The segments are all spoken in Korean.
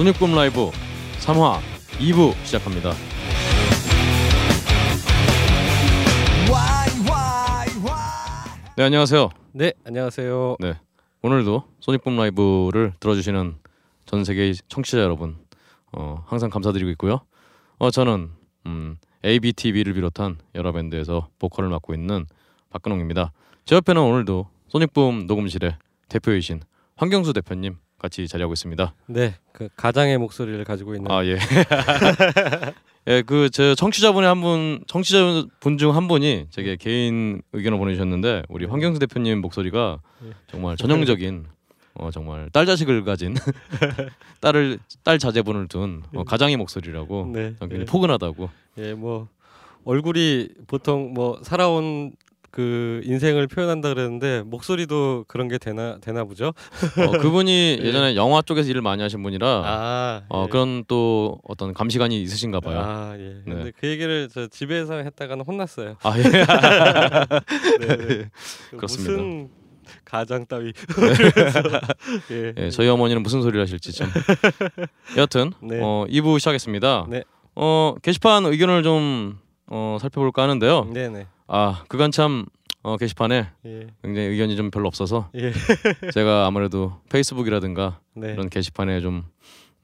손익꿈 라이브 3화 2부 시작합니다. 네 안녕하세요. 네 안녕하세요. 네 오늘도 소닉붐 라이브를 들어주시는 전 세계 청취자 여러분 어, 항상 감사드리고 있고요. 어, 저는 음, ABTV를 비롯한 여러 밴드에서 보컬을 맡고 있는 박근홍입니다. 제 옆에는 오늘도 소닉붐 녹음실의 대표이신 황경수 대표님 같이 자리하고 있습니다. 네, 그 가장의 목소리를 가지고 있는 아 예. 예, 그 제 청취자분의 한 분, 청취자분 중 한 분이 제게 개인 의견을 보내주셨는데 우리 황경수 대표님 목소리가 예. 정말 전형적인 어 정말 딸 자식을 가진 딸을 딸 자제분을 둔 어, 가장의 목소리라고 네, 굉장히 예. 포근하다고. 예, 뭐 얼굴이 보통 뭐 살아온 그 인생을 표현한다 그랬는데 목소리도 그런 게 되나 되나 보죠? 어, 그분이 예. 예전에 영화 쪽에서 일을 많이 하신 분이라 아, 어, 예. 그런 또 어떤 감시관이 있으신가 봐요. 아, 예. 네. 근데 그 얘기를 저 집에서 했다가는 혼났어요. 아, 예. 네, 네. 그 그렇습니다. 무슨 가장 따위. 예. 예, 저희 어머니는 무슨 소리를 하실지 참. 여하튼 네. 어, 2부 시작했습니다. 네. 어, 게시판 의견을 좀 어, 살펴볼까 하는데요. 네, 네. 아, 그간 참 어, 게시판에 예. 굉장히 의견이 좀 별로 없어서 예. 제가 아무래도 페이스북이라든가 네. 이런 게시판에 좀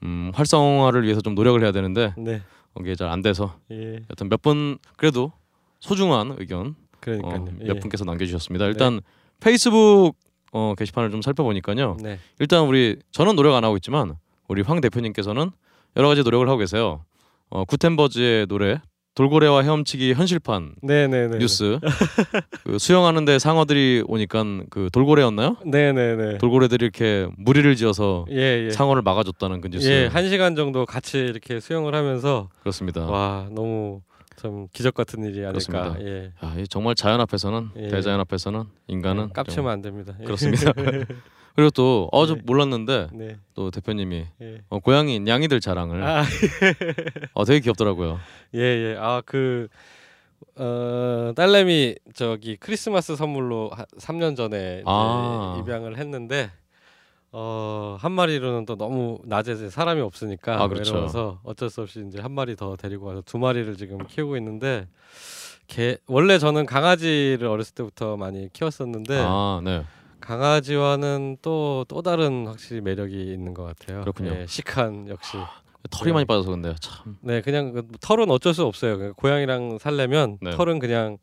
음, 활성화를 위해서 좀 노력을 해야 되는데 네. 그게 잘 안 돼서 예. 여튼 몇 분 그래도 소중한 의견. 어, 예. 몇 분께서 남겨주셨습니다. 일단 페이스북 어, 게시판을 좀 살펴보니까요. 네. 일단 우리 저는 노력 안 하고 있지만 우리 황 대표님께서는 여러 가지 노력을 하고 계세요. 어, 구텐버즈의 노래 돌고래와 헤엄치기 현실판 네, 네, 네. 뉴스 그 수영하는데 상어들이 오니까 그 돌고래였나요? 네, 네, 네. 돌고래들이 이렇게 무리를 지어서 예, 예. 상어를 막아줬다는 그 뉴스 예, 한 시간 정도 같이 이렇게 수영을 하면서 그렇습니다. 와 너무 참 기적 같은 일이 아닐까. 그렇습니다. 예. 아, 이 정말 자연 앞에서는 예. 대자연 앞에서는 인간은 네, 깝치면 안 됩니다. 예. 그렇습니다. 그리고 또 어저 네. 몰랐는데 네. 또 대표님이 예. 어, 고양이 냥이들 자랑을 아, 어, 되게 귀엽더라고요. 예, 예. 아, 그 어, 딸내미 저기 크리스마스 선물로 한 3년 전에 아. 입양을 했는데 어, 한 마리로는 또 너무 낮에 사람이 없으니까 아, 그렇죠. 외로워서 어쩔 수 없이 이제 한 마리 더 데리고 와서 두 마리를 지금 키우고 있는데 개 원래 저는 강아지를 어렸을 때부터 많이 키웠었는데 아, 네. 강아지와는 또 또 다른 확실히 매력이 있는 것 같아요. 그렇군요. 예, 시크한 역시. 털이 네. 많이 빠져서 근데 참. 네, 그냥 그 털은 어쩔 수 없어요. 그냥 고양이랑 살려면 네. 털은 그냥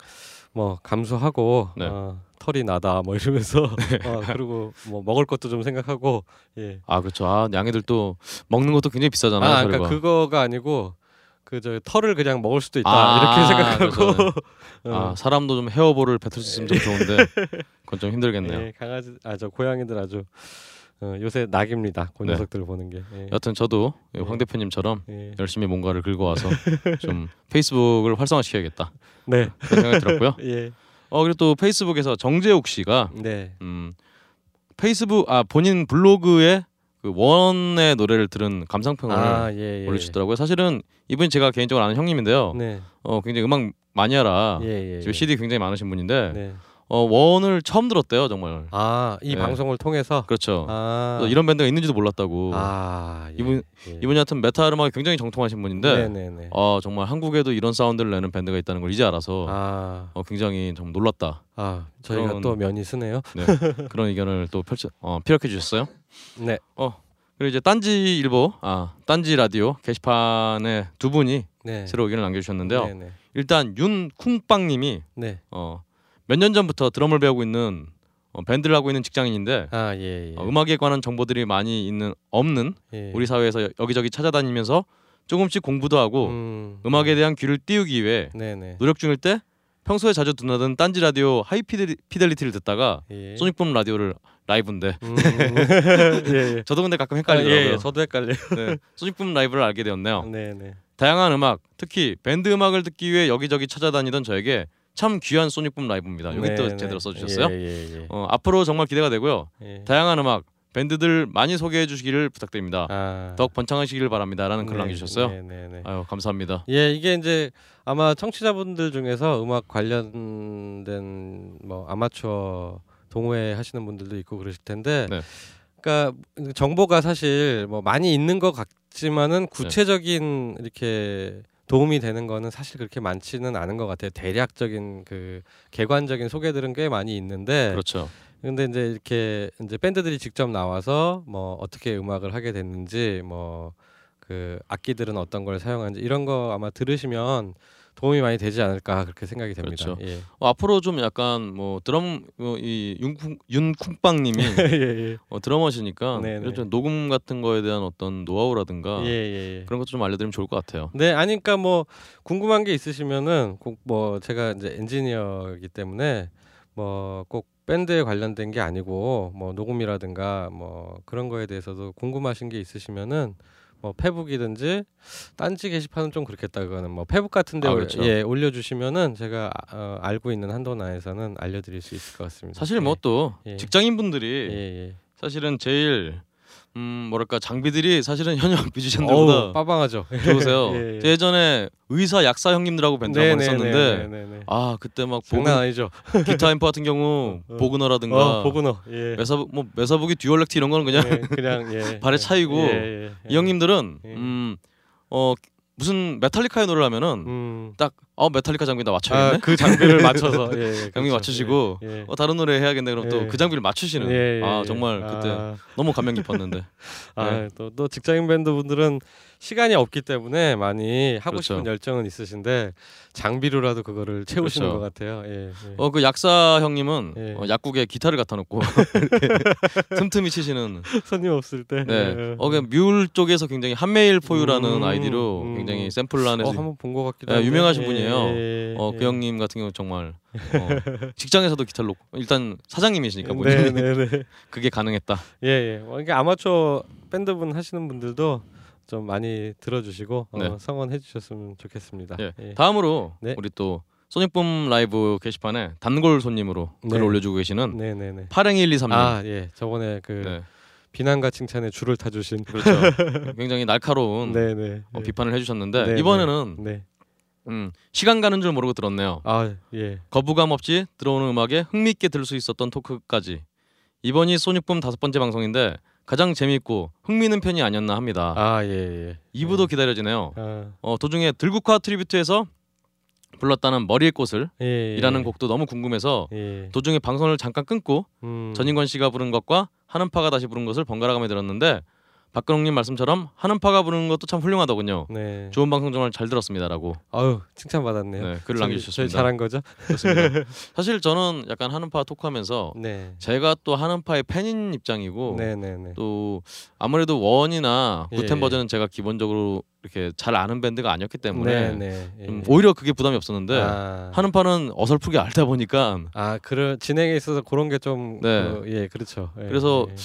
뭐 감수하고 네. 어, 털이 나다 뭐 이러면서 어, 그리고 뭐 먹을 것도 좀 생각하고 예. 아 그렇죠. 아 냥이들 또 먹는 것도 굉장히 비싸잖아요. 아. 그러니까 그거가 아니고 그저 털을 그냥 먹을 수도 있다 아, 이렇게 생각하고. 어, 아 사람도 좀 헤어볼을 뱉을 수 있으면 좀 좋은데 그건 좀 힘들겠네요. 예, 강아지 아 저 고양이들 아주 어, 요새 낙입니다. 그 네. 녀석들을 보는 게. 예. 여튼 저도 예. 황 대표님처럼 예. 열심히 뭔가를 긁어와서 좀 페이스북을 활성화시켜야겠다 네. 그런 생각이 들었고요. 예. 어 그리고 또 페이스북에서 정재욱 씨가 네. 음 페이스북 아 본인 블로그에 그 원의 노래를 들은 감상평을 아, 예, 예. 올려주셨더라고요. 사실은 이분이 제가 개인적으로 아는 형님인데요. 네. 어 굉장히 음악 마니아라 예, 예. 집에 예. CD 굉장히 많으신 분인데 네. 어 원을 처음 들었대요 정말. 아, 이 네. 방송을 통해서 그렇죠. 아. 또 이런 밴드가 있는지도 몰랐다고. 아, 예, 이분- 예. 이분이 하여튼 메탈 음악에 굉장히 정통하신 분인데 네네네. 어 정말 한국에도 이런 사운드를 내는 밴드가 있다는 걸 이제 알아서 아, 어 굉장히 좀 놀랐다. 아, 저희가 그런- 또 면이 서네요. 네. 그런 의견을 또 펼쳐 어 피력해 주셨어요. 네, 그리고 이제 딴지 일보 아 딴지 라디오 게시판에 두 분이 네. 새로 의견을 남겨주셨는데요. 네네. 일단 윤쿵빵님이 네. 어 몇 년 전부터 드럼을 배우고 있는 어, 밴드를 하고 있는 직장인인데 아, 예, 예. 어, 음악에 관한 정보들이 많이 있는 없는 예. 우리 사회에서 여- 여기저기 찾아다니면서 조금씩 공부도 하고 음, 음. 악에 대한 귀를 띄우기 위해 네네. 노력 중일 때 평소에 자주 듣는 딴지 라디오 하이 피델리티를 듣다가 예. 소닉붐 라디오를 라이브인데 음. 예, 예. 저도 근데 가끔 아, 예, 헷갈리더라고요. 예. 저도 헷갈려요. 네, 소닉붐 라이브를 알게 되었네요. 네네. 다양한 음악, 특히 밴드 음악을 듣기 위해 여기저기 찾아다니던 저에게 참 귀한 소닉붐 라이브입니다. 여기 또 네네. 제대로 써주셨어요. 예, 예, 예. 어, 앞으로 정말 기대가 되고요. 예. 다양한 음악, 밴드들 많이 소개해 주시기를 부탁드립니다. 아. 더욱 번창하시길 바랍니다라는 글을 네, 남겨주셨어요. 네네네. 아유 감사합니다. 예, 이게 이제 아마 청취자분들 중에서 음악 관련된 뭐 아마추어 동호회 하시는 분들도 있고 그러실 텐데, 네. 그러니까 정보가 사실 뭐 많이 있는 것 있지만은 구체적인 이렇게 도움이 되는 거는 사실 그렇게 많지는 않은 것 같아요. 대략적인 그 개관적인 소개들은 꽤 많이 있는데 그렇죠. 근데 이제 이렇게 이제 밴드들이 직접 나와서 뭐 어떻게 음악을 하게 됐는지 뭐 그 악기들은 어떤 걸 사용하는지 이런 거 아마 들으시면 도움이 많이 되지 않을까 그렇게 생각이 됩니다. 그렇죠. 예. 어, 앞으로 좀 약간 뭐 드럼 뭐 이 윤쿵 윤쿵빵님이 예, 예. 어, 드러머시니까 네, 네. 이런 좀 녹음 같은 거에 대한 어떤 노하우라든가 예, 예, 예. 그런 것도 좀 알려드리면 좋을 것 같아요. 네, 아니 그러니까 뭐 궁금한 게 있으시면은 꼭 뭐 제가 이제 엔지니어이기 때문에 뭐 꼭 밴드에 관련된 게 아니고 뭐 녹음이라든가 뭐 그런 거에 대해서도 궁금하신 게 있으시면은 뭐 페북이든지 딴지 게시판은 좀 그렇겠다 그거는 뭐 페북 같은데 아, 그렇죠. 예 올려주시면은 제가 어, 알고 있는 한도 내에서는 알려드릴 수 있을 것 같습니다. 사실 뭐또 예. 직장인 분들이 예, 예. 사실은 제일 음 뭐랄까 장비들이 사실은 현역 어우, 뮤지션들보다 빠방하죠. 좋으세요. 예, 예. 저 예전에 의사 약사 형님들하고 밴드 네, 한번 네, 했었는데 네, 네, 네, 네. 아 그때 막 보그, 아니죠. 기타 앰프 같은 경우 어, 어. 보그너라든가 어, 보그너. 예. 메사부 뭐 메사부기 Dual Rect 이런 거는 그냥 예, 그냥 예. 발에 차이고 예, 예, 예. 이 형님들은 예. 음어 무슨 메탈리카의 노래를 하면은 음. 딱어 메탈리카 장비 나 맞춰야겠네. 아, 그 장비를 맞춰서 예, 예, 장비 그렇죠. 맞추시고 예, 예. 어 다른 노래 해야겠네 그럼 또 예. 그 장비를 맞추시는 예, 예, 아 예. 정말 그때 아, 너무 감명 깊었는데 아, 네. 또, 또 직장인 밴드 분들은 시간이 없기 때문에 많이 하고 그렇죠. 싶은 열정은 있으신데 장비로라도 그거를 채우시는 그렇죠. 것 같아요. 어 그 약사 형님은 예. 어, 약국에 기타를 갖다 놓고 틈틈이 치시는 손님 없을 때. 네. 예. 어그뮤 쪽에서 굉장히 한메일 포유라는 음, 아이디로 음. 굉장히 하는 어, 한번 본 것 같기도 예, 한데. 유명하신 예, 분이 에요. 예, 어그 예. 형님 같은 경우 정말 어, 직장에서도 기타를 놓고 일단 사장님이시니까 네, 네, 네. 그게 가능했다. 예, 예. 어, 그러니까 아마추어 밴드분 하시는 분들도 좀 많이 들어주시고 어, 네. 성원해 주셨으면 좋겠습니다. 예. 예. 다음으로 네. 우리 또 소닉붐 라이브 게시판에 단골 손님으로 글을 네. 올려주고 계시는 네, 네, 네. 파랭이 1, 2, 3님. 아, 예. 저번에 그 네. 비난과 칭찬에 줄을 타주신. 그렇죠. 굉장히 날카로운 네, 네. 어, 네. 비판을 해주셨는데 네, 이번에는 네. 음, 시간 가는 줄 모르고 들었네요. 아, 예. 거부감 없이 들어오는 음악에 흥미있게 들을 수 있었던 토크까지 이번이 소닉붐 다섯 번째 방송인데 가장 재미있고 흥미있는 편이 아니었나 합니다. 아, 예, 예. 2부도 기다려지네요. 아, 어, 도중에 들국화 트리뷰트에서 불렀다는 머리의 꽃을 예, 예. 이라는 곡도 너무 궁금해서 예. 도중에 방송을 잠깐 끊고 음. 전인권 씨가 부른 것과 한음파가 다시 부른 것을 번갈아가며 들었는데 박근홍님 말씀처럼 한음파가 부르는 것도 참 훌륭하더군요. 네. 좋은 방송 정말 잘 들었습니다라고 아유, 칭찬 받았네요. 네, 글을 남겨주셨습니다. 잘한 거죠? 그렇습니다. 사실 저는 약간 한음파 토크하면서 네. 제가 또 한음파의 팬인 입장이고 네, 네, 네. 또 아무래도 원이나 예, 구텐 예. 버전은 제가 기본적으로 이렇게 잘 아는 밴드가 아니었기 때문에. 예. 좀 오히려 그게 부담이 없었는데 아. 한음파는 어설프게 알다 보니까 아, 그런 진행에 있어서 그런 게좀 네. 그, 예, 그렇죠. 예, 그래서 예.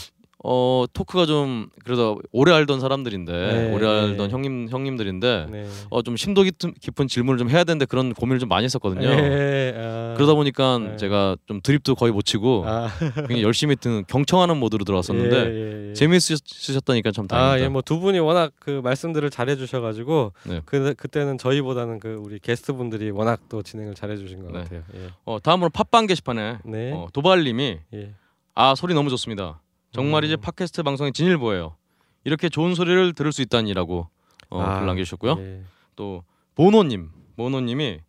어 토크가 좀 그래도 오래 알던 사람들인데 네, 오래 알던 네. 형님 형님들인데 네. 어좀 심도 깊은, 깊은 질문을 좀 해야 되는데 그런 고민을 좀 많이 했었거든요. 예, 아. 그러다 보니까 네. 제가 좀 드립도 거의 못 치고 아, 굉장히 열심히 듣는 경청하는 모드로 들어왔었는데 예, 예, 예. 재미있으셨다니까 참 다행입니다. 아, 예, 뭐 두 분이 워낙 그 말씀들을 잘해 주셔 가지고 네. 그 그때는 저희보다는 그 우리 게스트 분들이 워낙 또 진행을 잘해 주신 것 네. 같아요. 예. 어, 다음으로 팟빵 게시판에 네. 어, 도발 님이 예. 아 소리 너무 좋습니다. 정말이지 음. 팟캐스트 방송의 진일보예요. 이렇게 좋은 소리를 들을 수 있다니라고 어, 아, 글 남겨주셨고요. 예. 또 보노님 보노님이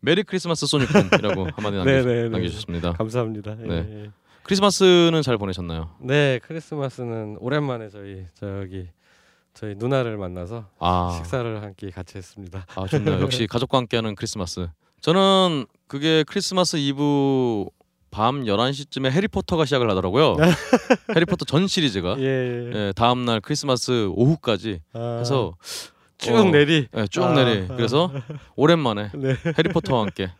Merry Christmas 소닉붐이라고 한마디 남겨, 네, 네, 네. 남겨 주셨습니다. 감사합니다. 예, 네. 예. 크리스마스는 잘 보내셨나요? 네, 크리스마스는 오랜만에 저희 저기 저희 누나를 만나서 아, 식사를 한 끼 같이 했습니다. 아 좋네요. 역시 가족과 함께하는 크리스마스. 저는 그게 크리스마스 이브 밤 11시쯤에 해리포터가 시작을 하더라고요. 해리포터 전 시리즈가 예. 예. 예, 다음 날 크리스마스 오후까지 아, 해서 쭉 어, 내리. 예, 쭉 아, 내리. 아. 그래서 오랜만에 네. 해리포터와 함께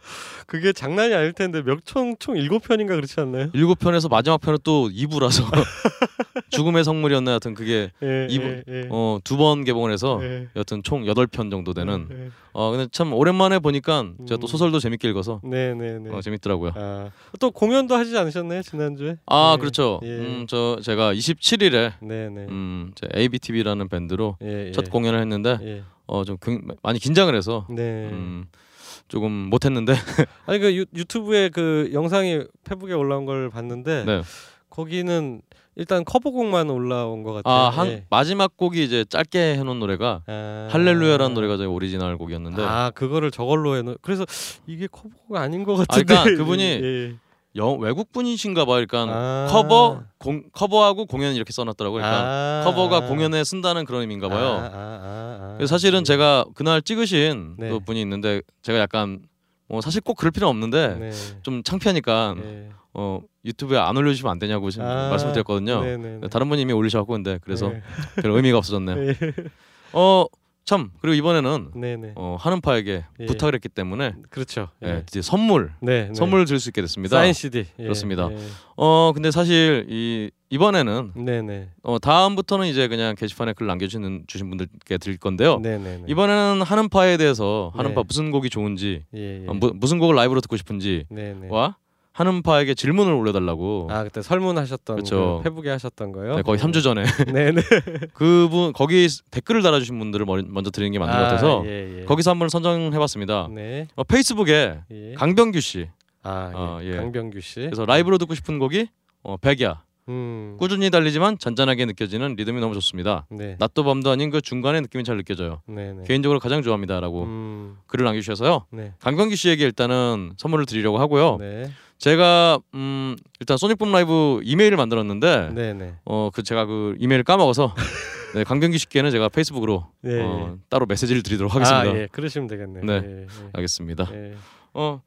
그게 장난이 아닐 텐데 몇총총 일곱 편인가 그렇지 않나요? 일곱 편에서 마지막 편은 또 2부라서 죽음의 성물이었나 여튼 그게 예. 이부- 예, 예. 어, 두 번 개봉을 해서 예. 여튼 총 8편 정도 되는 예. 어 근데 참 오랜만에 보니까 제가 또 음. 소설도 재밌게 읽어서 네, 네, 네. 어, 재밌더라고요. 아, 또 공연도 하시지 않으셨나요 지난주에? 아 예, 그렇죠. 예. 음저 제가 27일에 네, 네. 음 제 ABTV라는 밴드로 예, 예. 첫 공연을 했는데 예. 어 좀 많이 긴장을 해서 네. 음 조금 못했는데 아니 그 유, 유튜브에 그 영상이 페북에 올라온 걸 봤는데 네. 거기는 일단 커버곡만 올라온 것 같아요. 아, 한 예. 마지막 곡이 이제 짧게 해놓은 노래가 아. 할렐루야라는 노래가 저희 오리지널 곡이었는데 아 그거를 저걸로 해놓. 그래서 이게 커버곡 아닌 것 아, 같은데. 그러니까 그분이 예. 영, 외국 분이신가 봐요. 그러니까 아. 커버 공, 커버하고 공연 이렇게 써놨더라고요. 그러니까 아. 커버가 공연에 쓴다는 그런 의미인가 봐요. 아, 아, 아, 아. 그래서 사실은 제가 그날 찍으신 네. 그 분이 있는데 제가 약간 뭐 사실 꼭 그럴 필요는 없는데 네. 좀 창피하니까 예. 어 유튜브에 안 올려주시면 안 되냐고 지금 아, 말씀을 드렸거든요. 네네네. 다른 분이 이미 올리셔갖고 근데 그래서 네. 별 의미가 없어졌네요. 네. 어 참 그리고 이번에는 네네. 어, 하는파에게 예. 부탁을 했기 때문에 그렇죠. 예, 이제 선물 네. 네. 선물을 드릴 수 있게 됐습니다. 사인 CD. 예. 그렇습니다. 예. 어 근데 사실 이 이번에는 네네. 어 다음부터는 이제 그냥 게시판에 글 남겨주시는 주신 분들께 드릴 건데요. 네네네. 이번에는 하는파에 대해서 하는파 네. 무슨 곡이 좋은지 예. 예. 어, 무, 무슨 곡을 라이브로 듣고 싶은지와 네네. 하는파에게 질문을 올려달라고 아 그때 설문하셨던 그쵸. 그 페북에 하셨던 거요? 네, 거의 3주 전에 네네. 그분 거기 댓글을 달아주신 분들을 먼- 먼저 드리는 게 맞는 것 같아서 예, 예. 거기서 한번 선정해봤습니다. 네. 어, 페이스북에 예. 강병규 씨 아 어, 예. 예. 강병규 씨. 그래서 라이브로 듣고 싶은 곡이 어, 백야 음. 꾸준히 달리지만 잔잔하게 느껴지는 리듬이 너무 좋습니다. 네. 낮도 밤도 아닌 그 중간의 느낌이 잘 느껴져요. 네네. 개인적으로 가장 좋아합니다라고 음. 글을 남겨주셔서요. 네. 강병규 씨에게 일단은 선물을 드리려고 하고요. 네. 제가 음, 일단 소닉붐 라이브 이메일을 만들었는데 네네. 어그 제가 그 이메일을 까먹어서 네, 강병규 씨께는 제가 페이스북으로 예. 어, 따로 메시지를 드리도록 하겠습니다. 아 예. 그러시면 되겠네요. 네. 예, 예. 알겠습니다. 예. 어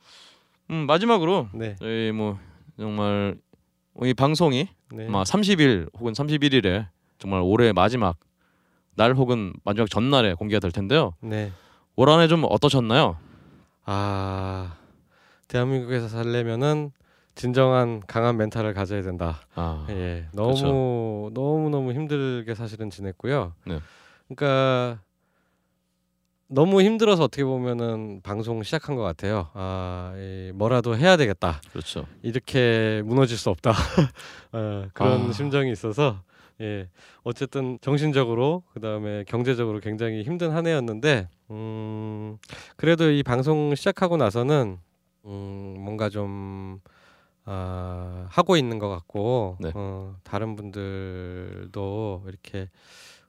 음, 마지막으로 네. 저희 뭐 정말 이 방송이 네. 아마 30일 혹은 31일에 정말 올해 마지막 날 혹은 마지막 전날에 공개가 될 텐데요. 네. 올 한해 좀 어떠셨나요? 아 대한민국에서 살려면은 진정한 강한 멘탈을 가져야 된다. 아, 예, 너무 너무 너무 힘들게 사실은 지냈고요. 네. 그러니까 너무 힘들어서 어떻게 보면은 방송 시작한 것 같아요. 아, 이 뭐라도 해야 되겠다. 그렇죠. 이렇게 무너질 수 없다. 어, 그런 아. 심정이 있어서 예, 어쨌든 정신적으로 그 다음에 경제적으로 굉장히 힘든 한 해였는데 음, 그래도 이 방송 시작하고 나서는 음, 뭔가 좀 아, 하고 있는 것 같고 네. 어, 다른 분들도 이렇게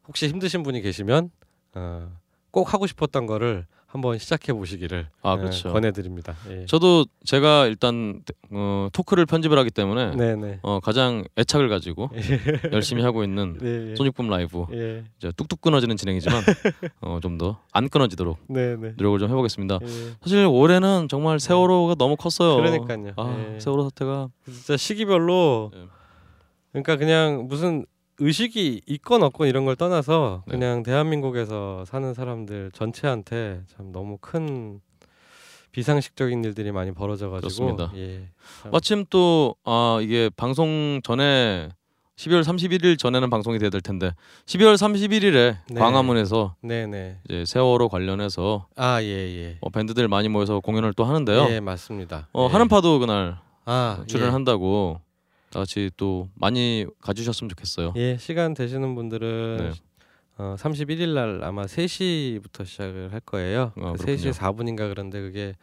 혹시 힘드신 분이 계시면 어, 꼭 하고 싶었던 거를 한번 시작해 보시기를 아, 어, 그렇죠. 권해드립니다. 예. 저도 제가 일단 어, 토크를 편집을 하기 때문에 네네. 어, 가장 애착을 가지고 열심히 하고 있는 네. 예. 소닉붐 라이브 예. 이제 뚝뚝 끊어지는 진행이지만 어, 좀 더 안 끊어지도록 네네. 노력을 좀 해보겠습니다. 예. 사실 올해는 정말 세월호가 너무 컸어요. 그러니까요. 아, 예. 세월호 사태가 진짜 시기별로 예. 그러니까 그냥 무슨 의식이 있건 없건 이런 걸 떠나서 네. 그냥 대한민국에서 사는 사람들 전체한테 참 너무 큰 비상식적인 일들이 많이 벌어져가지고. 예. 참- 마침 또 아, 이게 방송 전에 12월 31일 전에는 방송이 돼야 될 텐데 12월 31일에 네. 광화문에서 네네. 이제 세월호 관련해서 아 예예. 어, 밴드들 많이 모여서 공연을 또 하는데요. 예 맞습니다. 어, 예. 하는 파도 그날 아 출연한다고 다 같이 또 많이 가주셨으면 좋겠어요. 예. 예, 시간 되시는 분들은 네. 어, 31일 날 아마 3시부터 시작을 할 거예요. 아, 그 그렇군요. 3시 4분인가 그런데 그게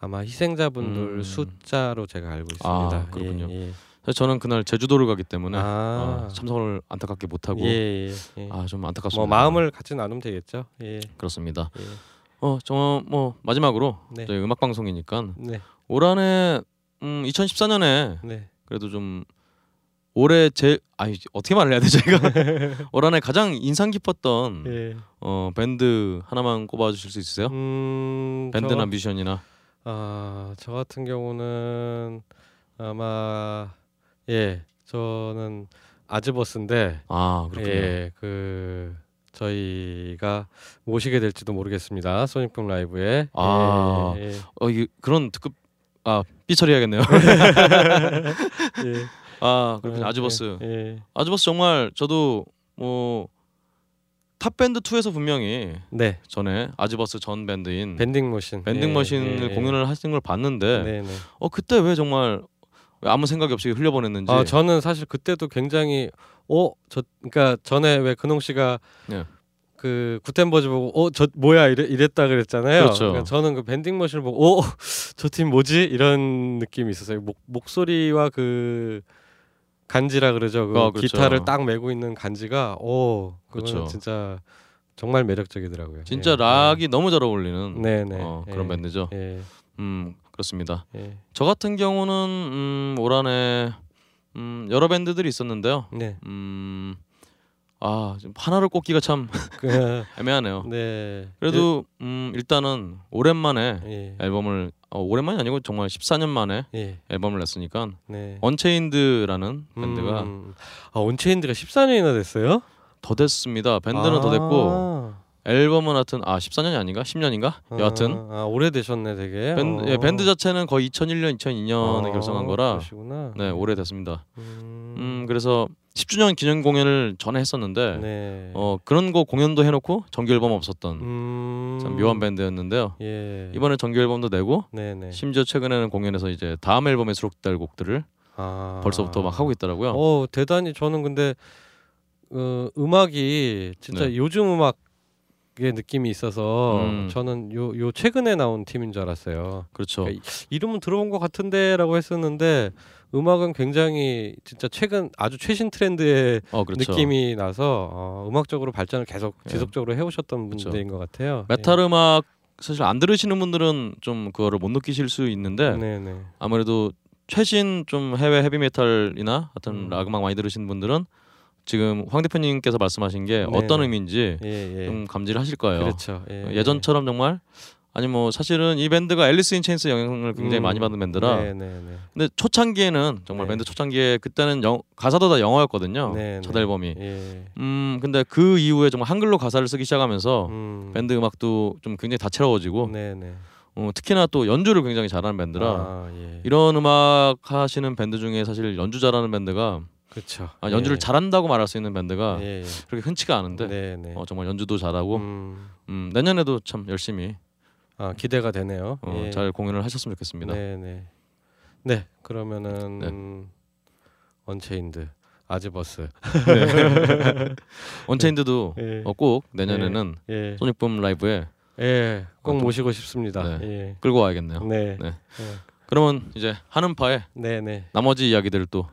아마 희생자분들 음. 숫자로 제가 알고 있습니다. 아, 그렇군요. 예, 예. 저는 그날 제주도를 가기 때문에 아, 어, 참석을 안타깝게 못 하고 예, 예, 예. 아좀 안타깝습니다. 뭐 마음을 같이 나누면 되겠죠. 예, 그렇습니다. 예. 어, 저뭐 마지막으로 네, 저희 음악 방송이니까 네, 올 한해 음 2014년에 네. 그래도 좀 올해 제 아니 어떻게 말을 해야 되죠 제가 올 한해 가장 인상 깊었던 예. 어 밴드 하나만 꼽아 주실 수 있으세요? 음, 밴드나 저, 뮤지션이나 아, 저 같은 경우는 아마 예, 저는 아즈버스인데 아 그렇군요. 예, 그 저희가 모시게 될지도 모르겠습니다. 소닉붐 라이브에. 아. 예, 예, 어 이, 그런 특급 아 삐 처리해야겠네요. 예. 아 그렇군요. 어, 아즈버스. 예, 예. 아즈버스 정말 저도 뭐 탑밴드 2에서 분명히 네, 전에 아즈버스 전 밴드인 벤딩 머신. 벤딩 예, 머신을 예, 공연을 하신 걸 봤는데 네, 네. 어 그때 왜 정말 왜 아무 생각이 없이 흘려보냈는지 아, 저는 사실 그때도 굉장히 어, 저 그러니까 전에 왜 근홍 씨가 네. 그 구텐버즈 보고 어, 저 뭐야 이래, 이랬다 그랬잖아요. 그렇죠. 러니까 저는 그 밴딩 머신을 보고 어, 저 팀 뭐지? 이런 느낌이 있었어요. 목 목소리와 그 간지라 그러죠. 그 아, 그렇죠. 기타를 딱 메고 있는 간지가 오, 그거 그렇죠. 진짜 정말 매력적이더라고요. 진짜 예. 락이 너무 잘 어울리는 네, 네. 어, 그런 예. 밴드죠. 예. 음 그렇습니다. 예. 저 같은 경우는 음, 올 한해 음, 여러 밴드들이 있었는데요. 네. 음, 아 지금 하나를 꼽기가 참 그, 애매하네요. 네. 그래도 음, 일단은 오랜만에 예. 앨범을 어, 오랜만이 아니고 정말 14년 만에 예. 앨범을 냈으니까 네. 언체인드라는 밴드가 음. 아, 언체인드가 14년이나 됐어요? 더 됐습니다. 밴드는 더 됐고 앨범은 하여튼 아 14년이 아닌가 10년인가 여하튼 아, 아, 오래되셨네 되게. 밴드, 어. 예, 밴드 자체는 거의 2001년 2002년에 아, 결성한 거라 그러시구나. 네 오래됐습니다. 음. 음 그래서 10주년 기념 공연을 전에 했었는데 네. 어 그런 거 공연도 해놓고 정규 앨범 없었던 음. 참 묘한 밴드였는데요. 예. 이번에 정규 앨범도 내고 네네. 심지어 최근에는 공연에서 이제 다음 앨범에 수록될 곡들을 아. 벌써부터 막 하고 있더라고요. 어 대단히 저는 근데 어, 음악이 진짜 네. 요즘 음악 의 느낌이 있어서 음. 저는 요 요 최근에 나온 팀인 줄 알았어요. 그렇죠. 그러니까 이름은 들어본 것 같은데라고 했었는데 음악은 굉장히 진짜 최근 아주 최신 트렌드의 어 그렇죠. 느낌이 나서 어, 음악적으로 발전을 계속 예. 지속적으로 해오셨던 그렇죠. 분들인 것 같아요. 메탈 음악 사실 안 들으시는 분들은 좀 그거를 못 느끼실 수 있는데 예. 네네. 아무래도 최신 좀 해외 헤비 메탈이나 어떤 음. 락 음악 많이 들으시는 분들은 지금 황 대표님께서 말씀하신 게 네. 어떤 의미인지 예 예. 좀 감지를 하실 거예요. 그렇죠. 예, 예전처럼 정말 아니 뭐 사실은 이 밴드가 앨리스 인 체인스 영향을 굉장히 음. 많이 받은 밴드라 네네네. 근데 초창기에는 정말 네. 밴드 초창기에 그때는 영, 가사도 다 영어였거든요. 네, 첫 네. 앨범이. 예. 음 근데 그 이후에 정말 한글로 가사를 쓰기 시작하면서 음. 밴드 음악도 좀 굉장히 다채로워지고 네네. 어, 특히나 또 연주를 굉장히 잘하는 밴드라 아, 예. 이런 음악 하시는 밴드 중에 사실 연주 잘하는 밴드가 그렇죠. 아, 연주를 예. 잘한다고 말할 수 있는 밴드가 예, 예. 그렇게 흔치가 않은데 네네. 어, 정말 연주도 잘하고 음. 음, 내년에도 참 열심히 아 기대가 되네요. 어, 예. 잘 공연을 하셨으면 좋겠습니다. 네네. 네 그러면은 언체인드 아즈버스. 언체인드도 예. 어, 꼭 내년에는 예. 소닉붐 라이브에 예. 꼭 어, 좀- 모시고 싶습니다. 네. 예. 끌고 와야겠네요. 네. 네. 그러면 이제 한음파의 네. 네. 나머지 이야기들을 또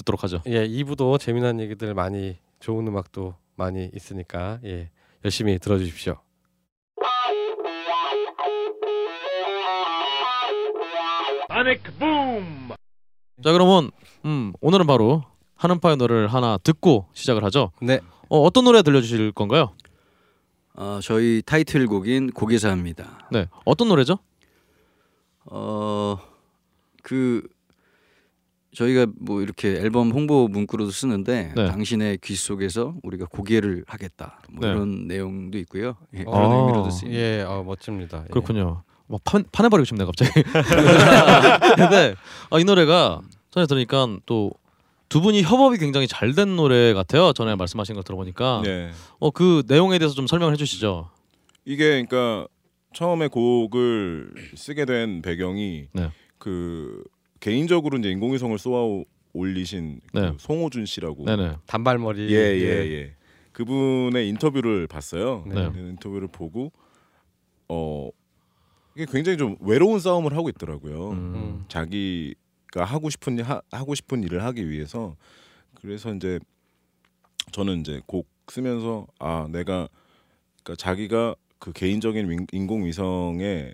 듣도록 하죠. 예. 2부도 재미난 얘기들 많이 좋은 음악도 많이 있으니까 예. 열심히 들어주십시오. 자 그러면 음, 오늘은 바로 한음파의 노래를 하나 듣고 시작을 하죠. 네. 어, 어떤 노래 들려주실 건가요? 어, 저희 타이틀곡인 고개사입니다. 네, 어떤 노래죠? 어, 그 저희가 뭐 이렇게 앨범 홍보 문구로도 쓰는데 네. 당신의 귀 속에서 우리가 고개를 하겠다. 뭐 네. 이런 내용도 있고요. 예, 어, 그런 아. 의미로도 쓰입니다. 예. 어, 멋집니다. 예. 그렇군요. 막 판, 판해버리고 싶네 갑자기. 근데 아, 이 노래가 전에 들으니까 또 두 분이 협업이 굉장히 잘 된 노래 같아요. 전에 말씀하신 거 들어보니까 네. 어그 내용에 대해서 좀 설명을 해주시죠. 이게 그러니까 처음에 곡을 쓰게 된 배경이 네. 그 개인적으로 이제 인공위성을 쏘아 올리신 그 네. 송호준 씨라고 네네. 단발머리. 예예예 예, 그분의 인터뷰를 봤어요. 네. 그 인터뷰를 보고 어 이게 굉장히 좀 외로운 싸움을 하고 있더라고요. 음. 음. 자기가 하고 싶은 일 하, 하고 싶은 일을 하기 위해서 그래서 이제 저는 이제 곡 쓰면서 아 내가 그러니까 자기가 그 개인적인 윈- 인공위성에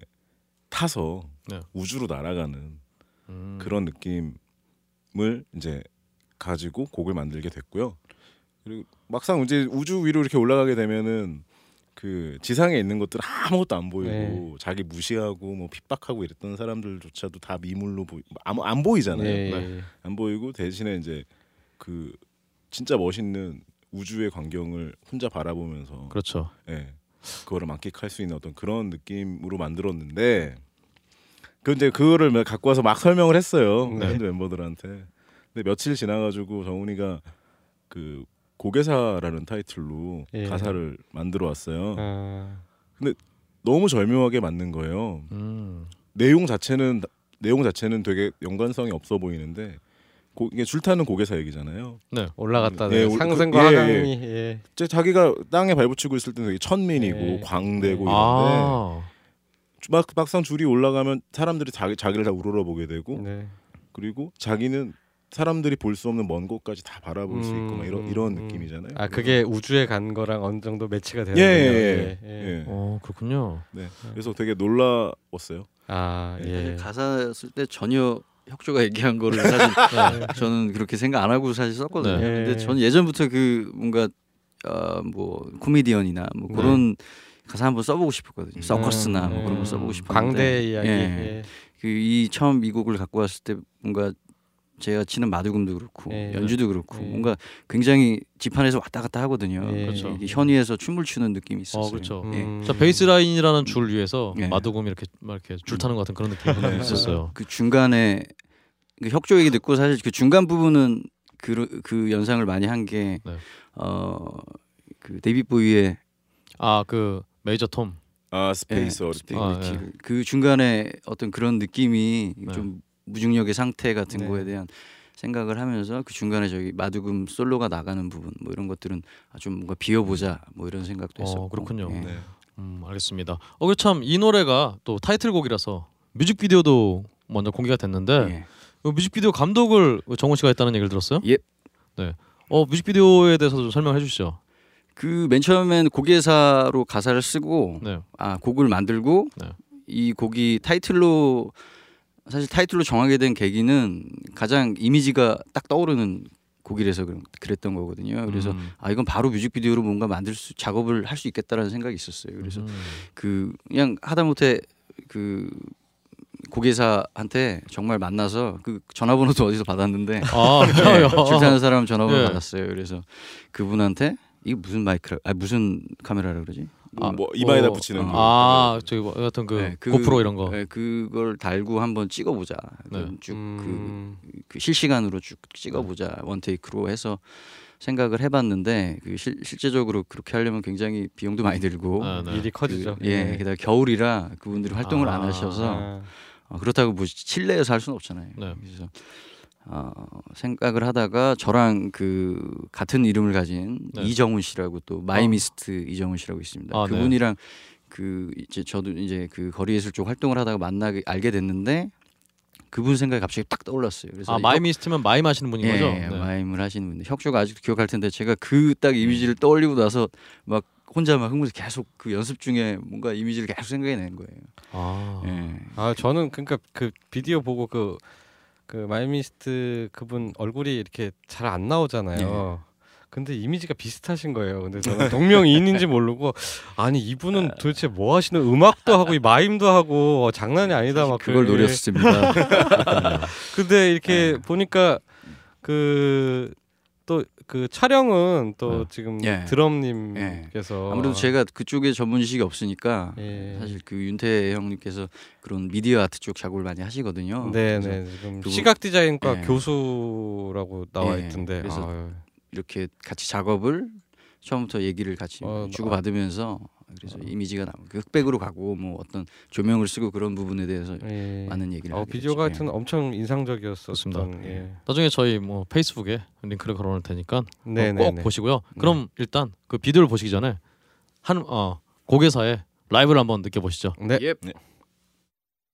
타서 네. 우주로 날아가는 음. 그런 느낌을 이제 가지고 곡을 만들게 됐고요. 그리고 막상 이제 우주 위로 이렇게 올라가게 되면은 그 지상에 있는 것들 아무것도 안 보이고 네. 자기 무시하고 뭐 핍박하고 이랬던 사람들조차도 다 미물로 보이 아무 안 보이잖아요. 예. 네. 안 보이고 대신에 이제 그 진짜 멋있는 우주의 광경을 혼자 바라보면서 그렇죠. 예. 그거를 만끽할 수 있는 어떤 그런 느낌으로 만들었는데 그 이제 그거를 막 갖고 와서 막 설명을 했어요 네. 밴드 멤버들한테. 근데 며칠 지나가지고 정훈이가 그 고개사라는 타이틀로 예. 가사를 만들어 왔어요. 아, 너무 절묘하게 맞는 거예요. 음. 내용 자체는 내용 자체는 되게 연관성이 없어 보이는데 고, 이게 줄타는 고개사 얘기잖아요. 올라갔다 예, 네, 올- 상승과 그- 예, 하강이 예. 이제 자기가 땅에 발붙이고 있을 때는 되게 천민이고 예. 광대고 이런데 아. 막 막상 줄이 올라가면 사람들이 자기 자기를 다 우러러 보게 되고 네. 그리고 자기는 사람들이 볼 수 없는 먼 곳까지 다 바라볼 수 있고 막 이런 음, 이런 음. 느낌이잖아요. 아 그게 우주에 간 거랑 어느 정도 매치가 되는 예, 거예요. 예, 예. 예. 예. 어 그렇군요. 네. 그래서 되게 놀라웠어요. 아 예. 가사 쓸 때 전혀 혁조가 얘기한 거를 사실 저는 그렇게 생각 안 하고 사실 썼거든요. 네. 근데 저는 예전부터 그 뭔가 어, 뭐 코미디언이나 뭐 네. 그런 가사 한번 써보고 싶었거든요. 서커스나 뭐 음, 그런 거 써보고 싶었는데 광대 이야기. 예. 예. 그이 처음 이 곡을 갖고 왔을 때 뭔가 제가 치는 마두금도 그렇고 예. 연주도 그렇고 예. 뭔가 굉장히 지판에서 왔다 갔다 하거든요. 예. 그렇죠. 이게 현위에서 춤을 추는 느낌이 있었어요. 어 그렇죠. 예. 음. 자 베이스 라인이라는 줄 위에서 예. 마두금 이렇게 막 이렇게 줄 타는 것 같은 그런 느낌이 네. 있었어요. 그 중간에 그 혁조 얘기 듣고 사실 그 중간 부분은 그, 그 연상을 많이 한게 네. 어, 그 데이빗 보이의 아그 메이저 톰. 아 Space 예, Oddity. Space 아. 예. 그 중간에 어떤 그런 느낌이 네. 좀 무중력의 상태 같은 네. 거에 대한 생각을 하면서 그 중간에 저기 마두금 솔로가 나가는 부분 뭐 이런 것들은 아, 좀 뭔가 비워보자 뭐 이런 생각도 어, 했었고 그렇군요. 예. 네. 음 알겠습니다. 어그참 이 노래가 또 타이틀곡이라서 뮤직비디오도 먼저 공개가 됐는데 예. 그 뮤직비디오 감독을 정훈 씨가 했다는 얘기를 들었어요? 예. 네. 어 뮤직비디오에 대해서 좀 설명해 주시죠. 그 맨 처음엔 곡예사로 가사를 쓰고 네. 아 곡을 만들고 네. 이 곡이 타이틀로 사실 타이틀로 정하게 된 계기는 가장 이미지가 딱 떠오르는 곡이라서 그랬던 거거든요. 그래서 음. 아 이건 바로 뮤직비디오로 뭔가 만들 수 작업을 할 수 있겠다라는 생각이 있었어요. 그래서 음. 그 그냥 하다못해 그 고객사한테 정말 만나서 그 전화번호도 어디서 받았는데 아, 네, 그래요? 출산한 사람 전화번호 예. 받았어요. 그래서 그분한테 이게 무슨 마이크라 아 무슨 카메라라 그러지? 아, 뭐 이마에다 뭐, 붙이는 어. 거. 아, 저기 뭐 여하튼 그 네, 그- 고프로 이런 거. 네, 그걸 달고 한번 찍어보자. 네. 쭉그 음. 그 실시간으로 쭉 찍어보자 원 테이크로 해서 생각을 해봤는데 그 실, 실제적으로 그렇게 하려면 굉장히 비용도 많이 들고 아, 네. 일이 커지죠. 그, 예 게다가 겨울이라 그분들이 활동을 안 아. 하셔서 아. 어, 그렇다고 뭐 실내에서 할 수는 없잖아요. 네. 그래서 어, 생각을 하다가 저랑 그 같은 이름을 가진 네. 이정훈 씨라고 또 마이미스트 이정훈 씨라고 있습니다. 아, 네. 그분이랑 그 이제 저도 이제 그 거리 예술 쪽 활동을 하다가 만나게 알게 됐는데 그분 생각이 갑자기 딱 떠올랐어요. 그래서 아, 마이미스트면 마임 하시는 분인 예, 거죠? 예, 네. 마임을 하시는 분인데 혁조가 아직도 기억할 텐데 제가 그 딱 이미지를 떠올리고 나서 막 혼자 막 흥분해서 계속 그 연습 중에 뭔가 이미지를 계속 생각해낸 거예요. 아. 예. 아 저는 그러니까 그 비디오 보고 그 그 마이미스트 그분 얼굴이 이렇게 잘 안 나오잖아요. 근데 이미지가 비슷하신 거예요. 근데 저는 동명이인인지 모르고 아니 이분은 도대체 뭐 하시는 음악도 하고 이 마임도 하고 어, 장난이 아니다 막 그걸 그- 노렸습니다. 근데 이렇게 네. 보니까 그 또 그 촬영은 또 네. 지금 예. 드럼님께서 아무래도 제가 그쪽에 전문 지식이 없으니까 예. 사실 그 윤태 형님께서 그런 미디어 아트 쪽 작업을 많이 하시거든요. 네네 지금 그거- 시각 디자인과 예. 교수라고 나와 예, 있던데 그래서 아유. 이렇게 같이 작업을 처음부터 얘기를 같이 어, 주고 받으면서 그래서 이미지가 나그 흑백으로 가고 뭐 어떤 조명을 쓰고 그런 부분에 대해서 예. 많은 얘기를 어, 비디오가 됐죠. 하여튼 엄청 인상적이었었던 좋습니다. 예. 나중에 저희 뭐 페이스북에 링크를 걸어놓을 테니까 어, 네네네. 꼭 보시고요. 그럼 일단 그 비디오를 보시기 전에 한 어, 곡예사의 라이브를 한번 느껴보시죠. 네. 예.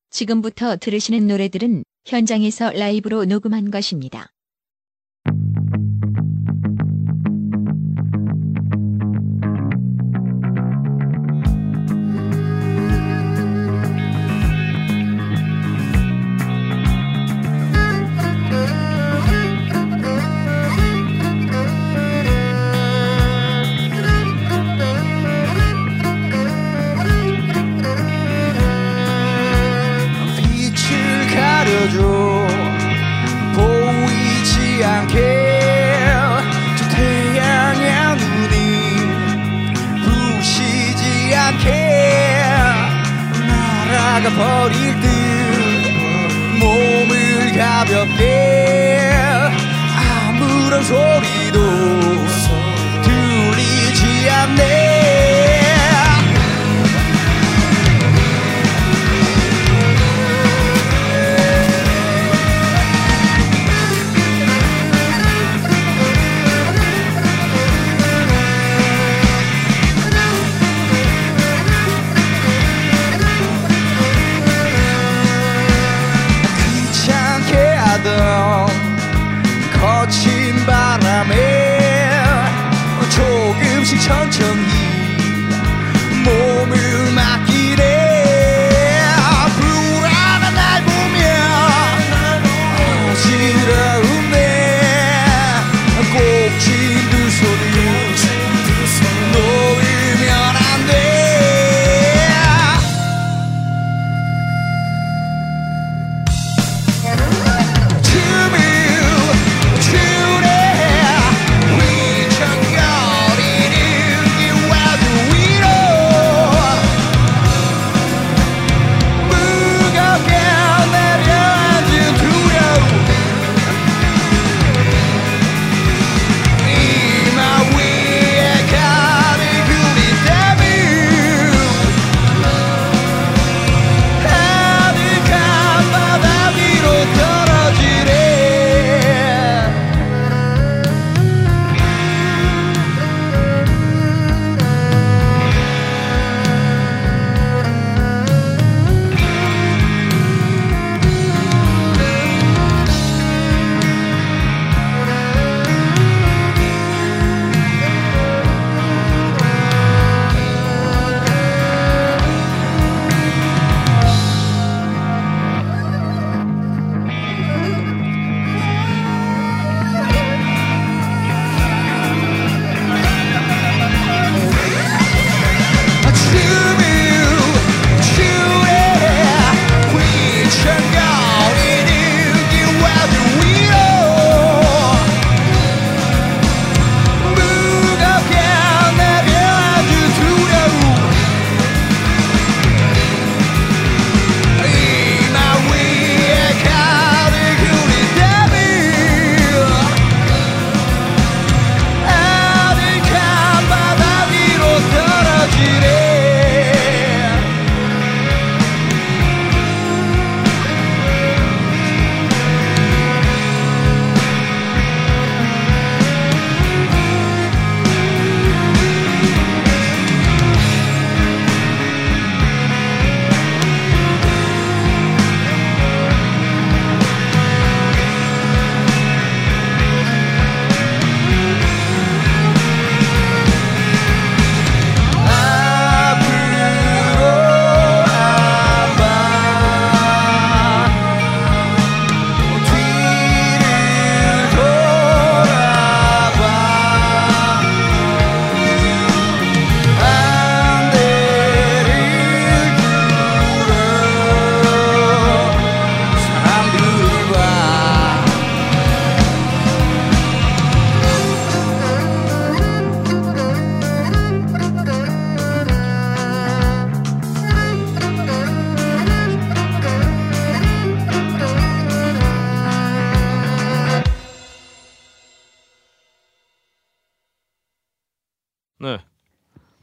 지금부터 들으시는 노래들은 현장에서 라이브로 녹음한 것입니다.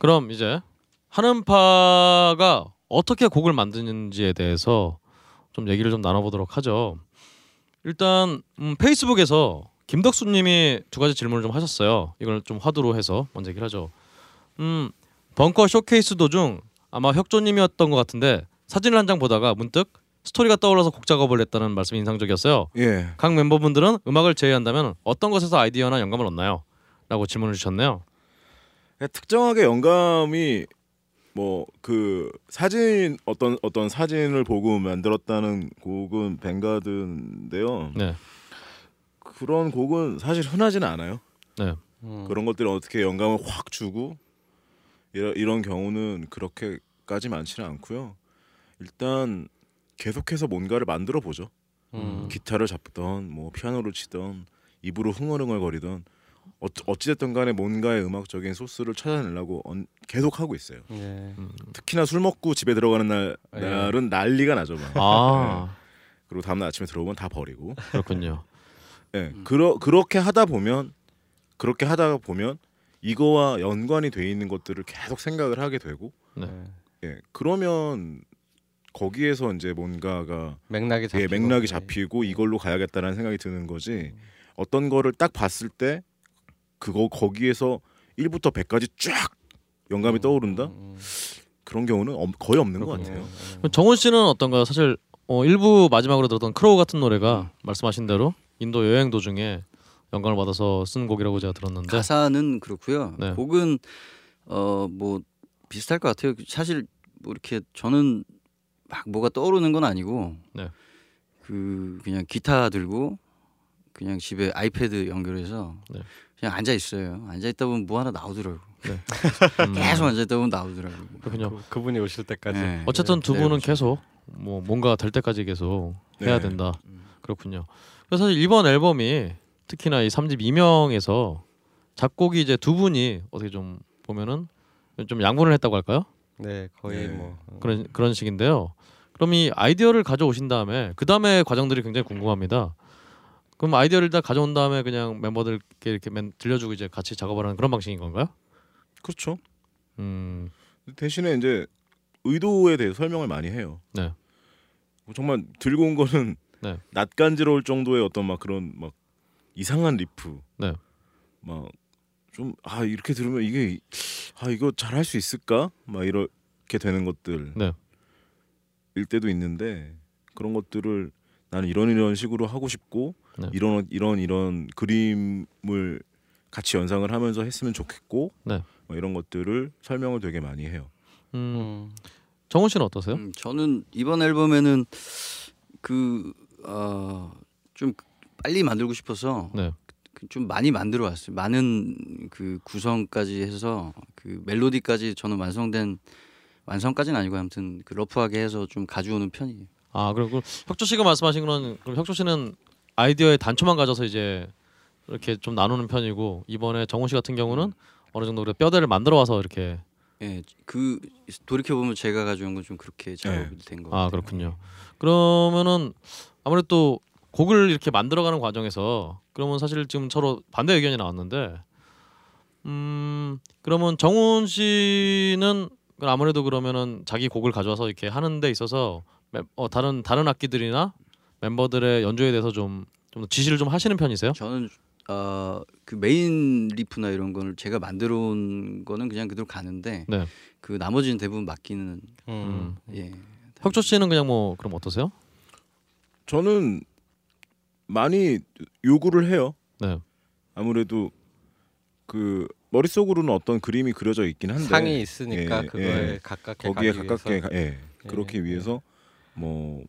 그럼 이제 한음파가 어떻게 곡을 만드는지에 대해서 좀 얘기를 좀 나눠보도록 하죠. 일단 음, 페이스북에서 김덕수님이 두 가지 질문을 좀 하셨어요. 이걸 좀 화두로 해서 먼저 얘기를 하죠. 음, 벙커 쇼케이스 도중 아마 혁조님이었던 것 같은데 사진을 한 장 보다가 문득 스토리가 떠올라서 곡 작업을 했다는 말씀이 인상적이었어요. 예. 각 멤버분들은 음악을 제외한다면 어떤 것에서 아이디어나 영감을 얻나요? 라고 질문을 주셨네요. 특정하게 영감이 뭐 그 사진 어떤 어떤 사진을 보고 만들었다는 곡은 뱅가드인데요. 네. 그런 곡은 사실 흔하지는 않아요. 네. 음. 그런 것들이 어떻게 영감을 확 주고 이런 이런 경우는 그렇게까지 많지는 않고요. 일단 계속해서 뭔가를 만들어 보죠. 음. 기타를 잡던 뭐 피아노를 치던 입으로 흥얼흥얼 거리던 어, 어찌됐든 간에 뭔가의 음악적인 소스를 찾아내려고 언- 계속 하고 있어요. 예. 특히나 술 먹고 집에 들어가는 날 예. 날은 난리가 나죠. 막. 아 그리고 다음날 아침에 들어오면 다 버리고. 그렇군요. 예. 그러 그렇게 하다 보면 그렇게 하다 보면 이거와 연관이 돼 있는 것들을 계속 생각을 하게 되고 네. 예. 그러면 거기에서 이제 뭔가가 맥락이 예, 잡히고 맥락이 예. 잡히고 이걸로 가야겠다라는 생각이 드는 거지. 어떤 거를 딱 봤을 때 그거 거기에서 1부터 100까지 쫙 영감이 떠오른다? 음, 그런 경우는 없- 거의 없는 것 음, 같아요. 음. 정훈 씨는 어떤가요? 사실 어, 일부 마지막으로 들었던 Crow 같은 노래가 말씀하신 대로 인도 여행 도중에 영감을 받아서 쓴 곡이라고 제가 들었는데 가사는 그렇고요. 네. 곡은 어 뭐 비슷할 것 같아요. 사실 뭐 이렇게 저는 막 뭐가 떠오르는 건 아니고 네. 그 그냥 기타 들고 그냥 집에 아이패드 연결해서 네. 그냥 앉아 있어요. 앉아 있다 보면 뭐 하나 나오더라고. 음, 계속 앉아 있다 보면 나오더라고. 그렇군요. 그, 그분이 오실 때까지. 네. 어쨌든 두 기다려보죠. 분은 계속 뭐 뭔가 될 때까지 계속 해야 네. 된다. 음. 그렇군요. 그래서 사실 이번 앨범이 특히나 이 3집 이명에서 작곡이 이제 두 분이 어떻게 좀 보면은 좀 양분을 했다고 할까요? 네, 거의 네. 뭐 어, 그런 그런 식인데요. 그럼 이 아이디어를 가져오신 다음에 그 다음에 과정들이 굉장히 궁금합니다. 그럼 아이디어를 다 가져온 다음에 그냥 멤버들께 이렇게 맨 들려주고 이제 같이 작업을 하는 그런 방식인 건가요? 그렇죠. 음, 대신에 이제 의도에 대해 서 설명을 많이 해요. 네. 뭐 정말 들고 온 거는 네. 낯간지러울 정도의 어떤 막 그런 막 이상한 리프. 네. 막좀 아 이렇게 들으면 이게 아 이거 잘 할 수 있을까? 막 이렇게 되는 것들. 네. 일 때도 있는데 그런 것들을 나는 이런 이런 식으로 하고 싶고 네. 이런 이런 이런 그림을 같이 연상을 하면서 했으면 좋겠고 네. 뭐 이런 것들을 설명을 되게 많이 해요. 음, 음. 정훈 씨는 어떠세요? 음, 저는 이번 앨범에는 그, 그어좀 빨리 만들고 싶어서 네. 그좀 많이 만들어 왔어요. 많은 그 구성까지 해서 그 멜로디까지 저는 완성된 완성까지는 아니고 아무튼 그 러프하게 해서 좀 가져오는 편이에요. 아 그리고 혁조 씨가 말씀하신 건 그럼 혁조 씨는 아이디어의 단초만 가져서 이제 이렇게 좀 나누는 편이고 이번에 정훈 씨 같은 경우는 어느 정도 우리가 뼈대를 만들어 와서 이렇게 예, 그 돌이켜 보면 제가 가져온 건 좀 그렇게 작업이 된 거. 아 그렇군요. 그러면은 아무래도 곡을 이렇게 만들어가는 과정에서 그러면 사실 지금 서로 반대 의견이 나왔는데 음 그러면 정훈 씨는 아무래도 그러면은 자기 곡을 가져와서 이렇게 하는 데 있어서 멤- 어, 다른 다른 악기들이나 멤버들의 연주에 대해서 좀 좀 지시를 좀 하시는 편이세요? 저는 어 그 메인 리프나 이런 거를 제가 만들어 온 거는 그냥 그대로 가는데 네. 그 나머지는 대부분 맡기는 음. 예. 혁조 씨는 그냥 뭐 그럼 어떠세요? 저는 많이 요구를 해요. 네. 아무래도 그 머릿속으로는 어떤 그림이 그려져 있긴 한데 상이 있으니까 예, 그거에 예. 가깝게 거기에 가기 가깝게 위해서. 가, 예, 예, 그렇게 예. 위해서 뭐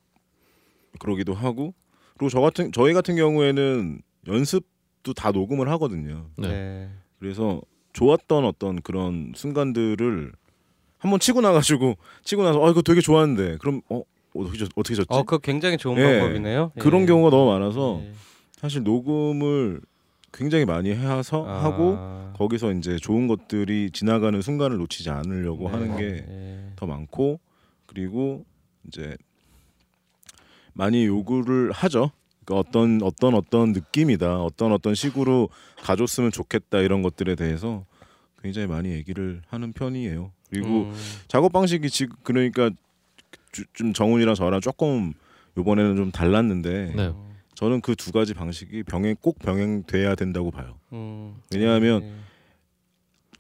그러기도 하고 그리고 저 같은 저희 같은 경우에는 연습도 다 녹음을 하거든요. 네. 네. 그래서 좋았던 어떤 그런 순간들을 한번 치고 나가지고 치고 나서 아 이거 되게 좋았는데 그럼 어 어떻게 졌, 어떻게 졌지? 어, 그거 굉장히 좋은 예. 방법이네요. 그런 예. 경우가 너무 많아서 예. 사실 녹음을 굉장히 많이 해서 아. 하고 거기서 이제 좋은 것들이 지나가는 순간을 놓치지 않으려고 네. 하는 게 예. 더 많고 그리고 이제 많이 요구를 하죠. 그러니까 어떤 어떤 어떤 느낌이다, 어떤 어떤 식으로 가줬으면 좋겠다 이런 것들에 대해서 굉장히 많이 얘기를 하는 편이에요. 그리고 음. 작업 방식이 지금 그러니까 주- 좀 정훈이랑 저랑 조금 이번에는 좀 달랐는데 네. 저는 그 두 가지 방식이 병행 꼭 병행돼야 된다고 봐요. 음. 왜냐하면 예.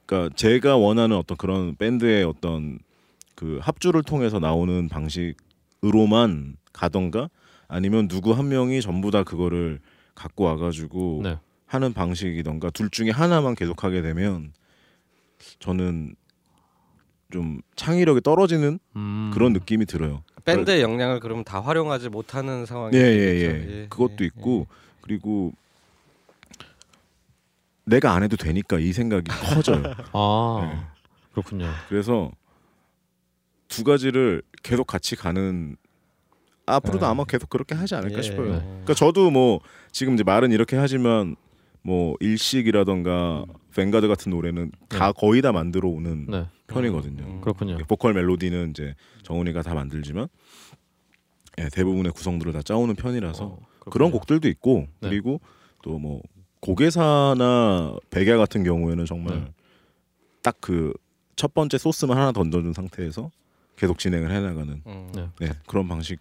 그러니까 제가 원하는 어떤 그런 밴드의 어떤 그 합주를 통해서 나오는 방식으로만 가던가 아니면 누구 한 명이 전부 다 그거를 갖고 와가지고 네. 하는 방식이던가 둘 중에 하나만 계속하게 되면 저는 좀 창의력이 떨어지는 음. 그런 느낌이 들어요. 밴드의 역량을 그러면 다 활용하지 못하는 상황이 예, 예, 되겠죠. 예. 그것도 있고 그리고 내가 안 해도 되니까 이 생각이 커져요. 아 네. 그렇군요. 그래서 두 가지를 계속 같이 가는 앞으로도 네. 아마 계속 그렇게 하지 않을까 예, 싶어요. 예. 그러니까 저도 뭐 지금 이제 말은 이렇게 하지만 뭐 일식이라던가 뱅가드 같은 노래는 다 거의 다 만들어 오는 네. 편이거든요. 음. 그렇군요. 보컬 멜로디는 이제 정훈이가 다 만들지만 예, 대부분의 구성들을 다 짜오는 편이라서 어. 그런 곡들도 있고 네. 그리고 또 뭐 고개사나 백야 같은 경우에는 정말 네. 딱그 첫 번째 소스만 하나 던져준 상태에서 계속 진행을 해나가는 음. 네. 네, 그런 방식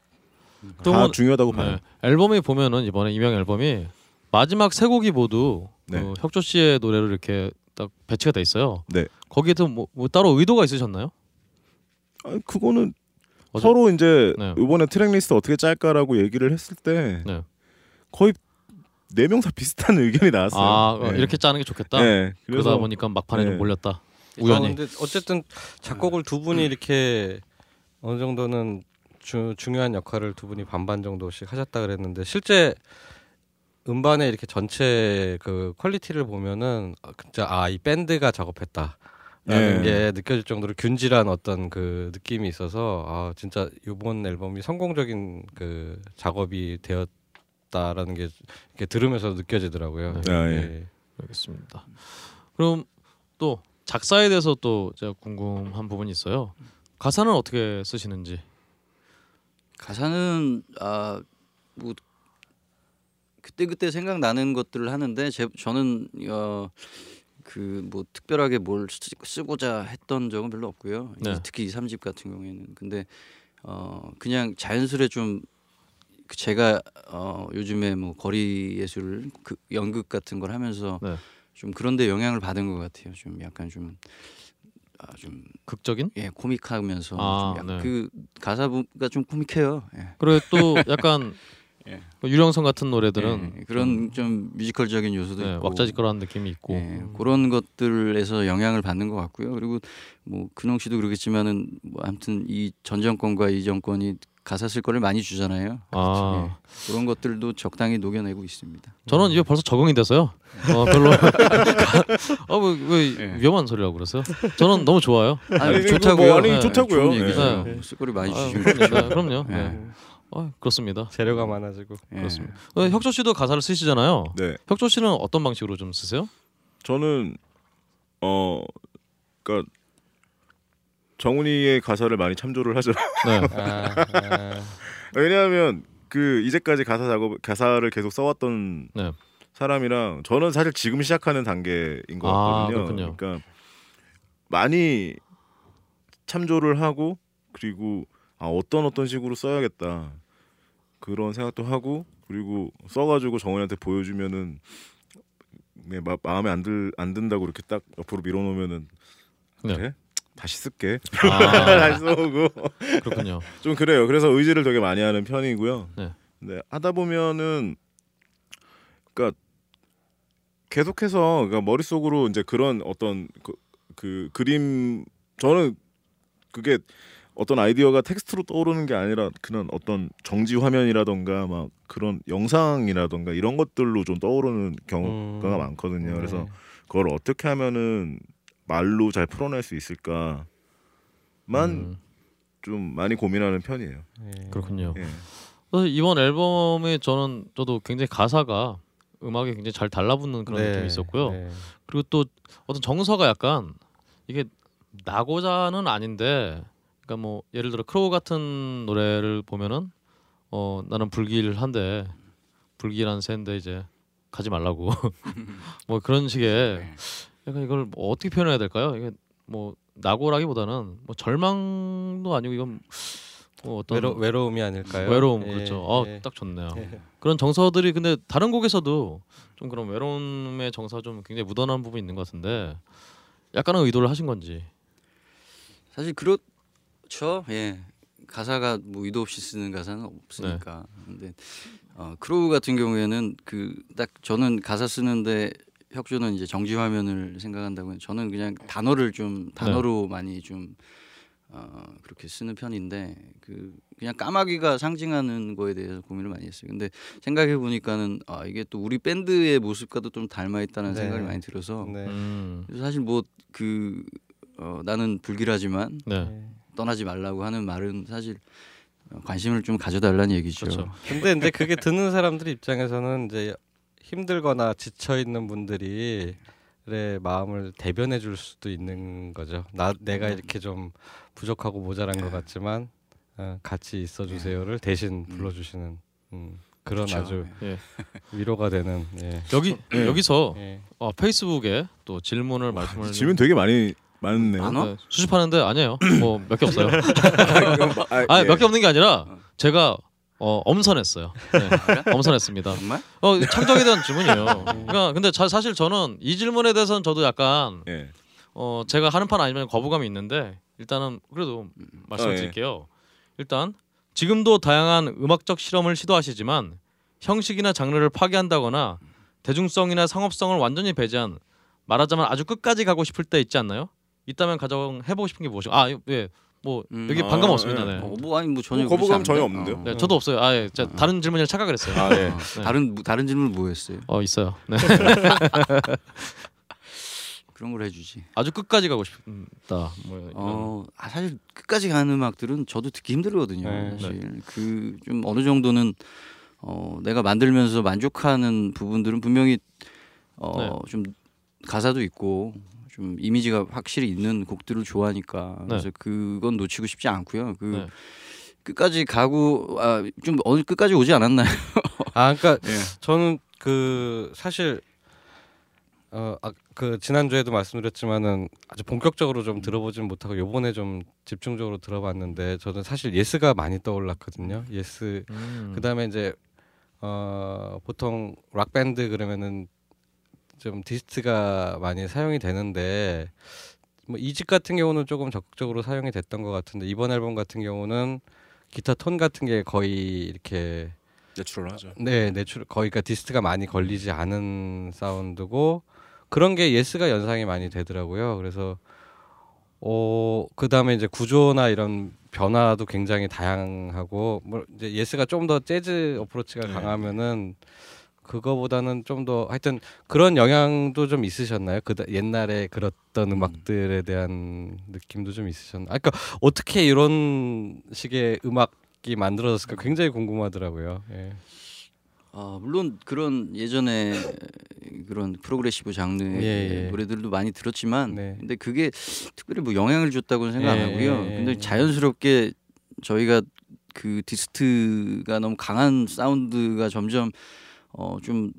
또다 뭐- 중요하다고 봐요. 네. 앨범이 보면은 이번에 이명 앨범이 마지막 세 곡이 모두 네. 그 혁조 씨의 노래로 이렇게 딱 배치가 돼 있어요. 네. 거기에도 뭐, 뭐 따로 의도가 있으셨나요? 아, 그거는 어제- 서로 이제 네. 이번에 트랙 리스트 어떻게 짤까라고 얘기를 했을 때 네. 거의 네 명 다 비슷한 의견이 나왔어요. 아 어, 네. 이렇게 짜는 게 좋겠다. 네. 그러다 보니까 막판에 좀 네. 몰렸다. 아, 우연히. 근데 어쨌든 작곡을 두 분이 이렇게 어느 정도는 주, 중요한 역할을 두 분이 반반 정도씩 하셨다 그랬는데 실제 음반의 이렇게 전체 그 quality를 보면은 아, 진짜 아 이 밴드가 작업했다 라는 네. 게 느껴질 정도로 균질한 어떤 그 느낌이 있어서 아 진짜 이번 앨범이 성공적인 그 작업이 되었다라는 게 이렇게 들으면서 느껴지더라고요. 네. 아, 예. 알겠습니다. 그럼 또 작사에 대해서 또 제가 궁금한 부분이 있어요. 가사는 어떻게 쓰시는지. 가사는 아뭐 그때 그때 생각나는 것들을 하는데 제, 저는 어 그 뭐 특별하게 뭘 쓰, 쓰고자 했던 적은 별로 없고요. 이- 네. 특히 이 3집 같은 경우에는 근데 어 그냥 자연스레 좀그 제가 어 요즘에 뭐 거리 예술 그 연극 같은 걸 하면서 네. 좀 그런데 영향을 받은 것 같아요. 좀 약간 좀 아, 좀 극적인? 예, 코믹하면서 아, 좀 네. 약- 그 가사가 좀 코믹해요. 예. 그리고 또 약간 예. 그 유령성 같은 노래들은 예, 그런 좀 뮤지컬적인 요소도 네, 있고 왁자지껄한 느낌이 있고. 예, 그런 것들에서 영향을 받는 것 같고요. 그리고 뭐 근홍 씨도 그러겠지만은 뭐 아무튼 이 전 정권과 이 정권이 가사 쓸 거를 많이 주잖아요. 아, 예, 그런 것들도 적당히 녹여내고 있습니다. 저는 이게 벌써 적응이 돼서요. 어, 별로. 어왜 왜 예. 위험한 소리라고 그랬어요? 저는 너무 좋아요. 아니, 아니, 좋다고요. 뭐, 아니 네, 좋다고요. 좋은 예. 얘기죠. 네. 쓸 거를 많이 아, 주시면 그럼요. 좋죠. 네, 그럼요. 네. 예. 아, 그렇습니다. 재료가 많아지고 예. 그렇습니다. 어, 혁조 씨도 가사를 쓰시잖아요. 네. 혁조 씨는 어떤 방식으로 좀 쓰세요? 저는 어 그러니까 정훈이의 가사를 많이 참조를 하죠. 네. 아, 아, 왜냐하면 그 이제까지 가사 작업 가사를 계속 써왔던 네. 사람이랑 저는 사실 지금 시작하는 단계인 것 아, 같거든요. 그렇군요. 그러니까 많이 참조를 하고 그리고 아, 어떤 어떤 식으로 써야겠다 그런 생각도 하고 그리고 써가지고 정훈이한테 보여주면은 네, 마, 마음에 안, 들, 안 든다고 이렇게 딱 옆으로 밀어놓으면은 네. 그래 다시 쓸게 아, 다시 써오고 그렇군요. 좀 그래요. 그래서 의지를 되게 많이 하는 편이고요. 네. 네, 하다 보면은 그러니까 계속해서 그러니까 머릿속으로 이제 그런 어떤 그, 그 그림 저는 그게 어떤 아이디어가 텍스트로 떠오르는 게 아니라 그런 어떤 정지 화면이라던가 막 그런 영상이라던가 이런 것들로 좀 떠오르는 경우가 음. 많거든요. 그래서 네. 그걸 어떻게 하면은 말로 잘 풀어낼 수 있을까만 음, 좀 많이 고민하는 편이에요. 예. 그렇군요. 예. 그래서 이번 앨범에 저는 저도 굉장히 가사가 음악에 굉장히 잘 달라붙는 그런 네, 느낌이 있었고요. 네. 그리고 또 어떤 정서가 약간 이게 나고자는 아닌데 그러니까 뭐 예를 들어 Crow 같은 노래를 보면은 어 나는 불길한데 불길한 새인데 이제 가지 말라고 뭐 그런 식의 약간 이걸 뭐 어떻게 표현해야 될까요? 이게 뭐 낙오라기보다는 뭐 절망도 아니고 이건 뭐 어떤 외로, 외로움이 아닐까요? 외로움 예, 그렇죠. 어, 예. 딱 좋네요. 예. 그런 정서들이 근데 다른 곡에서도 좀 그런 외로움의 정서 좀 굉장히 묻어나는 부분이 있는 것 같은데 약간은 의도를 하신 건지. 사실 그렇죠. 예. 가사가 뭐 의도 없이 쓰는 가사는 없으니까. 네. 근데 어, Crow 같은 경우에는 그 딱 저는 가사 쓰는데 혁조는 이제 정지 화면을 생각한다고. 저는 그냥 단어를 좀 단어로 네. 많이 좀 어, 그렇게 쓰는 편인데 그 그냥 까마귀가 상징하는 거에 대해서 고민을 많이 했어요. 근데 생각해 보니까는 아 이게 또 우리 밴드의 모습과도 좀 닮아 있다는 네. 생각이 많이 들어서 네. 음, 그래서 사실 뭐그 어, 나는 불길하지만 네. 네. 떠나지 말라고 하는 말은 사실 어, 관심을 좀 가져달라는 얘기죠. 그렇죠. 근데 이제 그게 듣는 사람들 입장에서는 이제 힘들거나 지쳐 있는 분들이 의 마음을 대변해 줄 수도 있는 거죠. 나 내가 음. 이렇게 좀 부족하고 모자란 것 같지만 어, 같이 있어 주세요를 대신 불러 주시는 음, 그런 그렇죠. 아주 예. 위로가 되는 예. 여기 예. 여기서 예. 어, 페이스북에 또 질문을 말씀을 질문 되게 많이 많네요. 많아? 네, 수집하는데 아니에요. 뭐 몇 개 없어요. 아, 아니 예. 몇개 없는 게 아니라 제가 어, 엄선했어요. 네, 엄선했습니다. 정말? 어, 창작에 대한 질문이에요. 그러니까 근데 자, 사실 저는 이 질문에 대해서는 저도 약간 예. 어 제가 하는 판 아니면 거부감이 있는데 일단은 그래도 말씀을 어, 예. 드릴게요. 일단 지금도 다양한 음악적 실험을 시도하시지만 형식이나 장르를 파괴한다거나 대중성이나 상업성을 완전히 배제한 말하자면 아주 끝까지 가고 싶을 때 있지 않나요? 있다면 가장 해보고 싶은 게 무엇이고 아 예. 뭐 음. 여기 아, 반감 없습니다. 예. 네. 어, 뭐 아니 뭐 전혀 뭐 거부감 전혀? 없는데요? 네, 저도 없어요. 아 예. 자, 어. 다른 질문이라 착각을 했어요. 아, 예. 어, 네. 다른 다른 질문 뭐였어요? 어 있어요. 네. 그런 걸 해주지. 아주 끝까지 가고 싶다. 뭐. 어, 아, 사실 끝까지 가는 음악들은 저도 듣기 힘들거든요. 네. 사실 그좀 어느 정도는 어, 내가 만들면서 만족하는 부분들은 분명히 어, 네. 좀 가사도 있고 좀 이미지가 확실히 있는 곡들을 좋아하니까 네. 그래서 그건 놓치고 싶지 않고요. 그 네. 끝까지 가고 아, 좀 어느 끝까지 오지 않았나요? 아 그러니까 예. 저는 그 사실 어그 지난주에도 말씀드렸지만은 아주 본격적으로 좀 들어보진 못하고 요번에 좀 집중적으로 들어봤는데 저는 사실 Yes가 많이 떠올랐거든요. Yes 음. 그다음에 이제 어 보통 락 밴드 그러면은 좀 dist가 많이 사용이 되는데 뭐 이집 같은 경우는 조금 적극적으로 사용이 됐던 것 같은데 이번 앨범 같은 경우는 기타 톤 같은 게 거의 이렇게 natural하죠. 네, natural 거의 그러니까 dist가 많이 걸리지 않은 사운드고 그런 게 Yes가 연상이 많이 되더라고요. 그래서 어 그다음에 이제 구조나 이런 변화도 굉장히 다양하고 뭐 이제 Yes가 좀 더 재즈 approach가 네. 강하면은 그거보다는 좀 더 하여튼 그런 영향도 좀 있으셨나요? 그 옛날에 그랬던 음악들에 대한 느낌도 좀 있으셨나요? 아, 그러니까 어떻게 이런 식의 음악이 만들어졌을까 굉장히 궁금하더라고요. 예. 아, 물론 그런 예전에 그런 프로그레시브 장르의 예, 예. 노래들도 많이 들었지만 네. 근데 그게 특별히 뭐 영향을 줬다고는 생각 안 예, 하고요. 예, 근데 예. 자연스럽게 저희가 그 dist가 너무 강한 사운드가 점점 어좀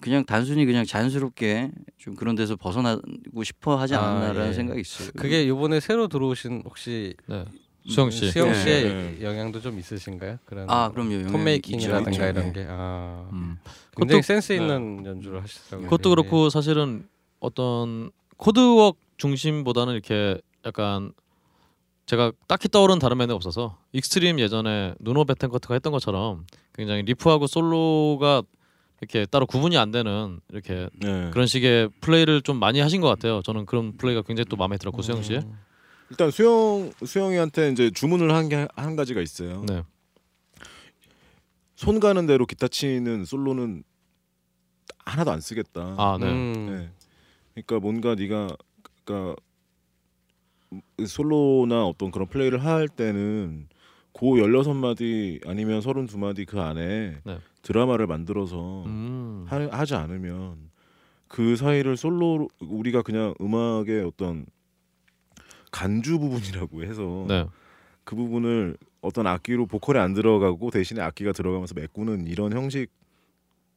그냥 단순히 그냥 자연스럽게 좀 그런 데서 벗어나고 싶어 하지 아, 않았나라는 예. 생각이 있어요. 그게 요번에 새로 들어오신 혹시 네. 수영 씨. 수영 예, 씨의 예. 영향도 좀 있으신가요? 그런 아 그럼요. tone making이라든가 있죠. 이런 예. 게 아, 음. 굉장히 그것도- 센스 네. 있는 연주를 하시더라고요. 그것도 예. 그렇고 사실은 어떤 chord work 중심보다는 이렇게 약간 제가 딱히 떠오르는 다른 밴드가 없어서 Extreme 예전에 Nuno Bettencourt가 했던 것처럼 굉장히 riff하고 솔로가 이렇게 따로 구분이 안 되는 이렇게 네. 그런 식의 플레이를 좀 많이 하신 것 같아요. 저는 그런 플레이가 굉장히 또 마음에 들었고 수영 씨. 음. 일단 수영 수영이한테 이제 주문을 한 게 한 가지가 있어요. 네. 손 가는 대로 기타 치는 솔로는 하나도 안 쓰겠다. 아 네. 음. 네. 그러니까 뭔가 네가 그러니까 솔로나 어떤 그런 플레이를 할 때는 고 16마디 아니면 32마디 그 안에 네. 드라마를 만들어서 음. 하, 하지 않으면 그 사이를 솔로 우리가 그냥 음악의 어떤 간주 부분이라고 해서 네. 그 부분을 어떤 악기로 보컬에 안 들어가고 대신에 악기가 들어가면서 메꾸는 이런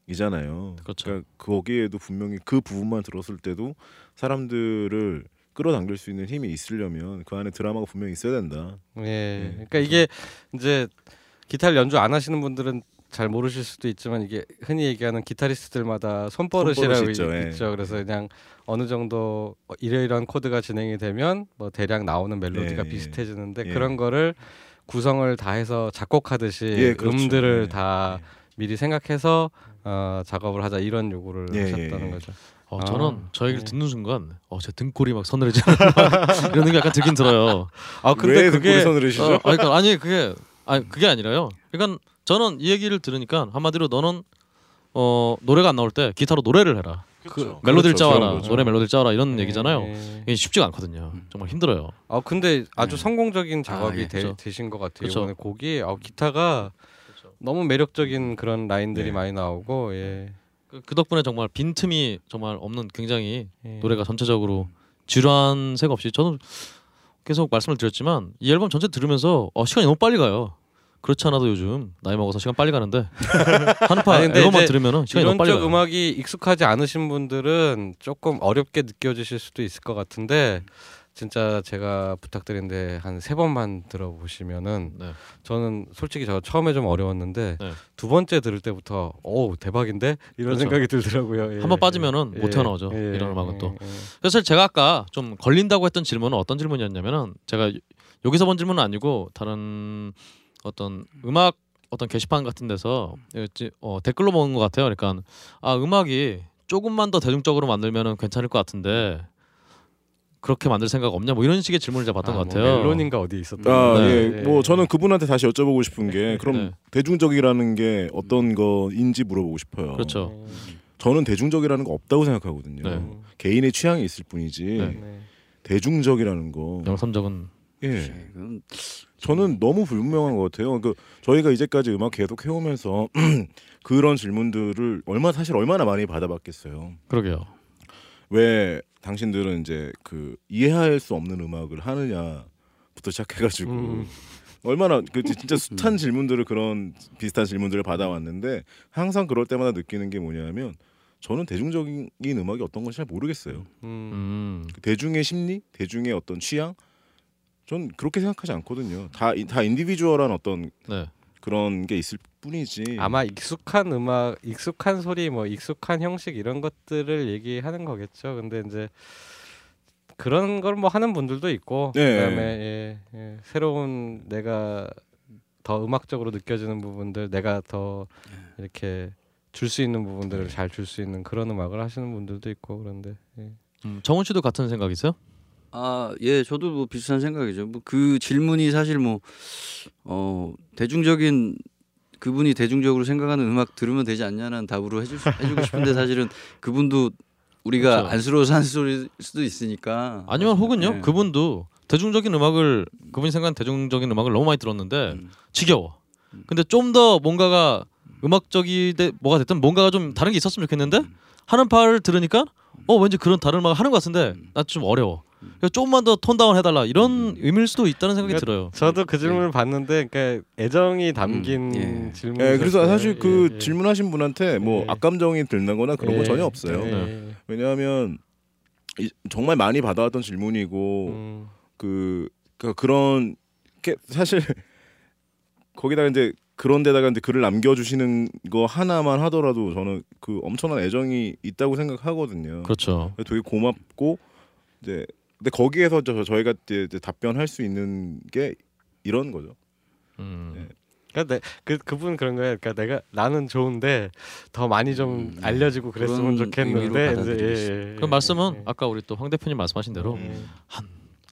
형식이잖아요. 그렇죠. 그러니까 거기에도 분명히 그 부분만 들었을 때도 사람들을 끌어당길 수 있는 힘이 있으려면 그 안에 드라마가 분명히 있어야 된다. 예. 네, 그러니까 이게 이제 기타를 연주 안 하시는 분들은 잘 모르실 수도 있지만 이게 흔히 얘기하는 기타리스트들마다 손버릇이라고 손버릇이 있죠. 있죠, 예. 그래서 그냥 어느 정도 어, 이러이러한 코드가 진행이 되면 뭐 대략 나오는 멜로디가 예, 예. 비슷해지는데 예. 그런 거를 구성을 다 해서 작곡하듯이 예, 그렇죠. 음들을 예. 다 미리 생각해서 어, 작업을 하자 이런 요구를 예, 하셨다는. 거죠. 어, 아, 저는 저 얘기를 네. 듣는 순간 어, 제 등골이 막 서늘해지는 이런 느낌이 약간 들긴 들어요. 아 근데 왜 그게 그게 서늘으시죠? 어, 아니, 그러니까 아니 그게 아니 그게 아니라요. 그러니까 저는 이 얘기를 들으니까 한마디로 너는 어 노래가 안 나올 때 기타로 노래를 해라. 그렇죠. 멜로디를 그렇죠. 짜와라. 그런 거죠. 노래 멜로디를 짜와라 이런 예, 얘기잖아요. 예. 이게 쉽지가 않거든요. 정말 힘들어요. 아 근데 아주 네. 성공적인 작업이 예, 되, 그렇죠. 되신 것 같아요. 그렇죠. 이번에 곡이 아, 기타가 너무 매력적인 그런 라인들이 네. 많이 나오고 예. 그, 그 덕분에 정말 빈 틈이 정말 없는 굉장히 예. 노래가 전체적으로 지루한 색 없이 저는 계속 말씀을 드렸지만 이 앨범 전체 들으면서 어, 시간이 너무 빨리 가요. 그렇지 않아도 요즘 나이 먹어서 시간 빨리 가는데 한파 앨범만 이제 들으면은 시간이 너무 빨리 쪽 가요. 음악이 익숙하지 않으신 분들은 조금 어렵게 느껴지실 수도 있을 것 같은데 진짜 제가 부탁드리는데 한 세 번만 들어보시면은 네. 저는 솔직히 저 처음에 좀 어려웠는데 네. 두 번째 들을 때부터 오 대박인데 이런 그렇죠. 생각이 들더라고요. 예, 한번 빠지면은 예, 못 태어나오죠. 예, 이런 음악은 또. 예, 예. 그래서 제가 아까 좀 걸린다고 했던 질문은 어떤 질문이었냐면은 제가 여기서 본 질문은 아니고 다른 어떤 음악 어떤 게시판 같은 데서 어, 댓글로 먹은 것 같아요. 그러니까 아 음악이 조금만 더 대중적으로 만들면은 괜찮을 것 같은데 그렇게 만들 생각 없냐? 뭐 이런 식의 질문을 제가 받던 아, 것뭐 같아요. 멜론인가 어디 있었던 아, 네. 예. 뭐 저는 그분한테 다시 여쭤보고 싶은 게 그럼 네. 대중적이라는 게 어떤 거인지 물어보고 싶어요. 그렇죠. 저는 대중적이라는 거 없다고 생각하거든요. 네. 개인의 취향이 있을 뿐이지 네. 네. 대중적이라는 거. 영삼적은 예. 저는 너무 불분명한 것 같아요. 그 저희가 이제까지 음악 계속 해오면서 그런 질문들을 얼마 사실 얼마나 많이 받아봤겠어요. 그러게요. 왜 당신들은 이제 그 이해할 수 없는 음악을 하느냐부터 시작해가지고 음. 얼마나 그 진짜 숱한 질문들을 그런 비슷한 질문들을 받아왔는데 항상 그럴 때마다 느끼는 게 뭐냐면 저는 대중적인 음악이 어떤 건지 잘 모르겠어요. 음. 음. 그 대중의 심리, 대중의 어떤 취향, 전 그렇게 생각하지 않거든요. 다 다 인디비주얼한 어떤 네. 그런 게 있을 뿐이지. 아마 익숙한 음악, 익숙한 소리, 뭐 익숙한 형식 이런 것들을 얘기하는 거겠죠. 근데 이제 그런 걸 뭐 하는 분들도 있고 네. 그다음에 예, 예, 새로운 내가 더 음악적으로 느껴지는 부분들, 내가 더 이렇게 줄 수 있는 부분들을 잘 줄 수 있는 그런 음악을 하시는 분들도 있고 그런데 예. 음, 정훈 씨도 같은 생각 있어요? 아, 예, 저도 뭐 비슷한 생각이죠. 뭐 그 질문이 사실 뭐 어, 대중적인 그분이 대중적으로 생각하는 음악 들으면 되지 않냐는 답으로 해주, 해주고 싶은데 사실은 그분도 우리가 그렇죠. 안쓰러워서 하는 소리일 수도 있으니까. 아니면 혹은요 네. 그분도 대중적인 음악을 그분이 생각한 대중적인 음악을 너무 많이 들었는데 음. 지겨워. 근데 좀 더 뭔가가 음악적이 돼 뭐가 됐든 뭔가가 좀 다른 게 있었으면 좋겠는데 하는 파를 들으니까 어 왠지 그런 다른 음악을 하는 것 같은데 나 좀 어려워. 그래서 조금만 더 톤 다운 해달라 이런 의미일 수도 있다는 생각이 그러니까 들어요. 저도 그 질문을 봤는데 그러니까 애정이 담긴 음, 예. 질문. 예, 그래서 사실 그 질문하신 분한테 뭐 예. 악감정이 들거나 그런 건 전혀 없어요. 예. 왜냐하면 이, 정말 많이 받아왔던 질문이고 음. 그, 그 그런 게 사실 거기다가 이제 그런 데다가 이제 글을 남겨주시는 거 하나만 하더라도 저는 그 엄청난 애정이 있다고 생각하거든요. 그렇죠. 되게 고맙고 이제 근데 거기에서 저, 저희가 이제, 이제 답변할 수 있는 게 이런 거죠. 음. 예. 그러니까 내, 그 그분 그런 거예요. 그러니까 내가 나는 좋은데 더 많이 좀 음, 알려지고 그랬으면 좋겠는데 이제 예. 예, 그 예, 말씀은 예. 아까 우리 또 황 대표님 말씀하신 대로 예.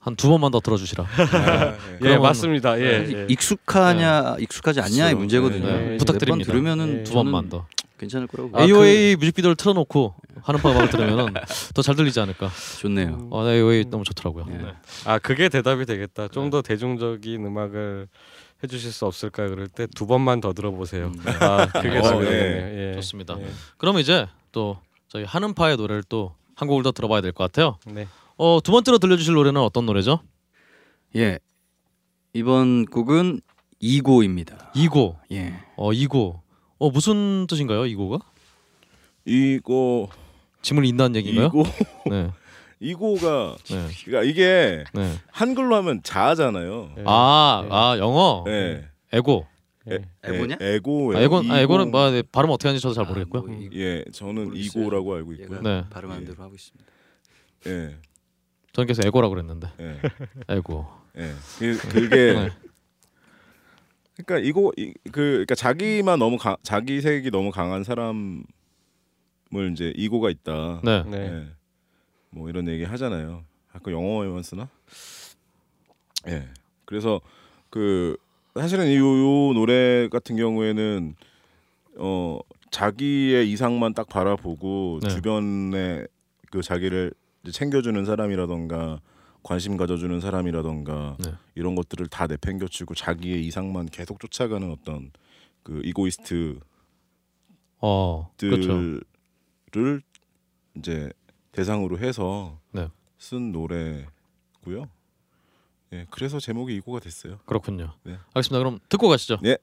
한두 번만 더 들어주시라. 아, 예, 맞습니다. 예, 예. 익숙하냐 익숙하지 않냐의 그렇죠. 문제거든요. 네, 네. 부탁드립니다. 들으면은 네. 두 번만 더. 괜찮을 거라고 아, AOA 뮤직비디오를 틀어놓고 하는 파 음악을 들으면은 더잘 들리지 않을까. 좋네요. 어, 네, AOA 너무 좋더라고요. 예. 네. 아 그게 대답이 되겠다. 좀 더 대중적인 음악을 해주실 수 없을까 그럴 때 두 번만 더 들어보세요. 음. 아 그게 어, 답이네요. 예. 예. 좋습니다. 예. 그러면 이제 또 저희 하는 파의 노래를 또 한 곡을 더 들어봐야 될 것 같아요. 네. 어, 두 번째로 들려주실 노래는 어떤 노래죠? 예. 이번 곡은 이고입니다. 이고. 예. 어, 이고. 어, 무슨 뜻인가요? 이고가? 이거 짐을 인다는 얘기인가요? 이고 네. 이고가 네. 그러니까 이게 네. 한글로 하면 자아잖아요. 예. 아, 예. 아, 영어. 예. 에고. 예. 에고냐? 에, 에고. 아, 에고는 아, 에고는 이고. 뭐 네, 발음 어떻게 하는지 저도 잘 모르겠고요. 아, 뭐 이- 예, 저는 모르겠어요. 이고라고 알고 있고요. 네. 발음하는 예. 대로 하고 있습니다. 예. 저는 계속 에고라고 그랬는데. 예. 에고. 예. 그, 그게 네. 그러니까 이거 이, 그 그러니까 자기만 너무 가, 자기 색이 너무 강한 사람 을 이제 이고가 있다. 네. 네. 예. 뭐 이런 얘기 하잖아요. 아까 영어에만 쓰나? 예. 그래서 그 사실은 이 요, 요 노래 같은 경우에는 어 자기의 이상만 딱 바라보고 네. 주변에 그 자기를 챙겨주는 사람이라던가 관심 가져주는 사람이라던가 네. 이런 것들을 다 내팽겨치고 자기의 이상만 계속 쫓아가는 어떤 그 이고이스트 어. 그렇죠. 이제 대상으로 해서 네. 쓴 노래고요. 예, 그래서 제목이 이고가 됐어요. 그렇군요. 네. 알겠습니다. 그럼 듣고 가시죠. 예.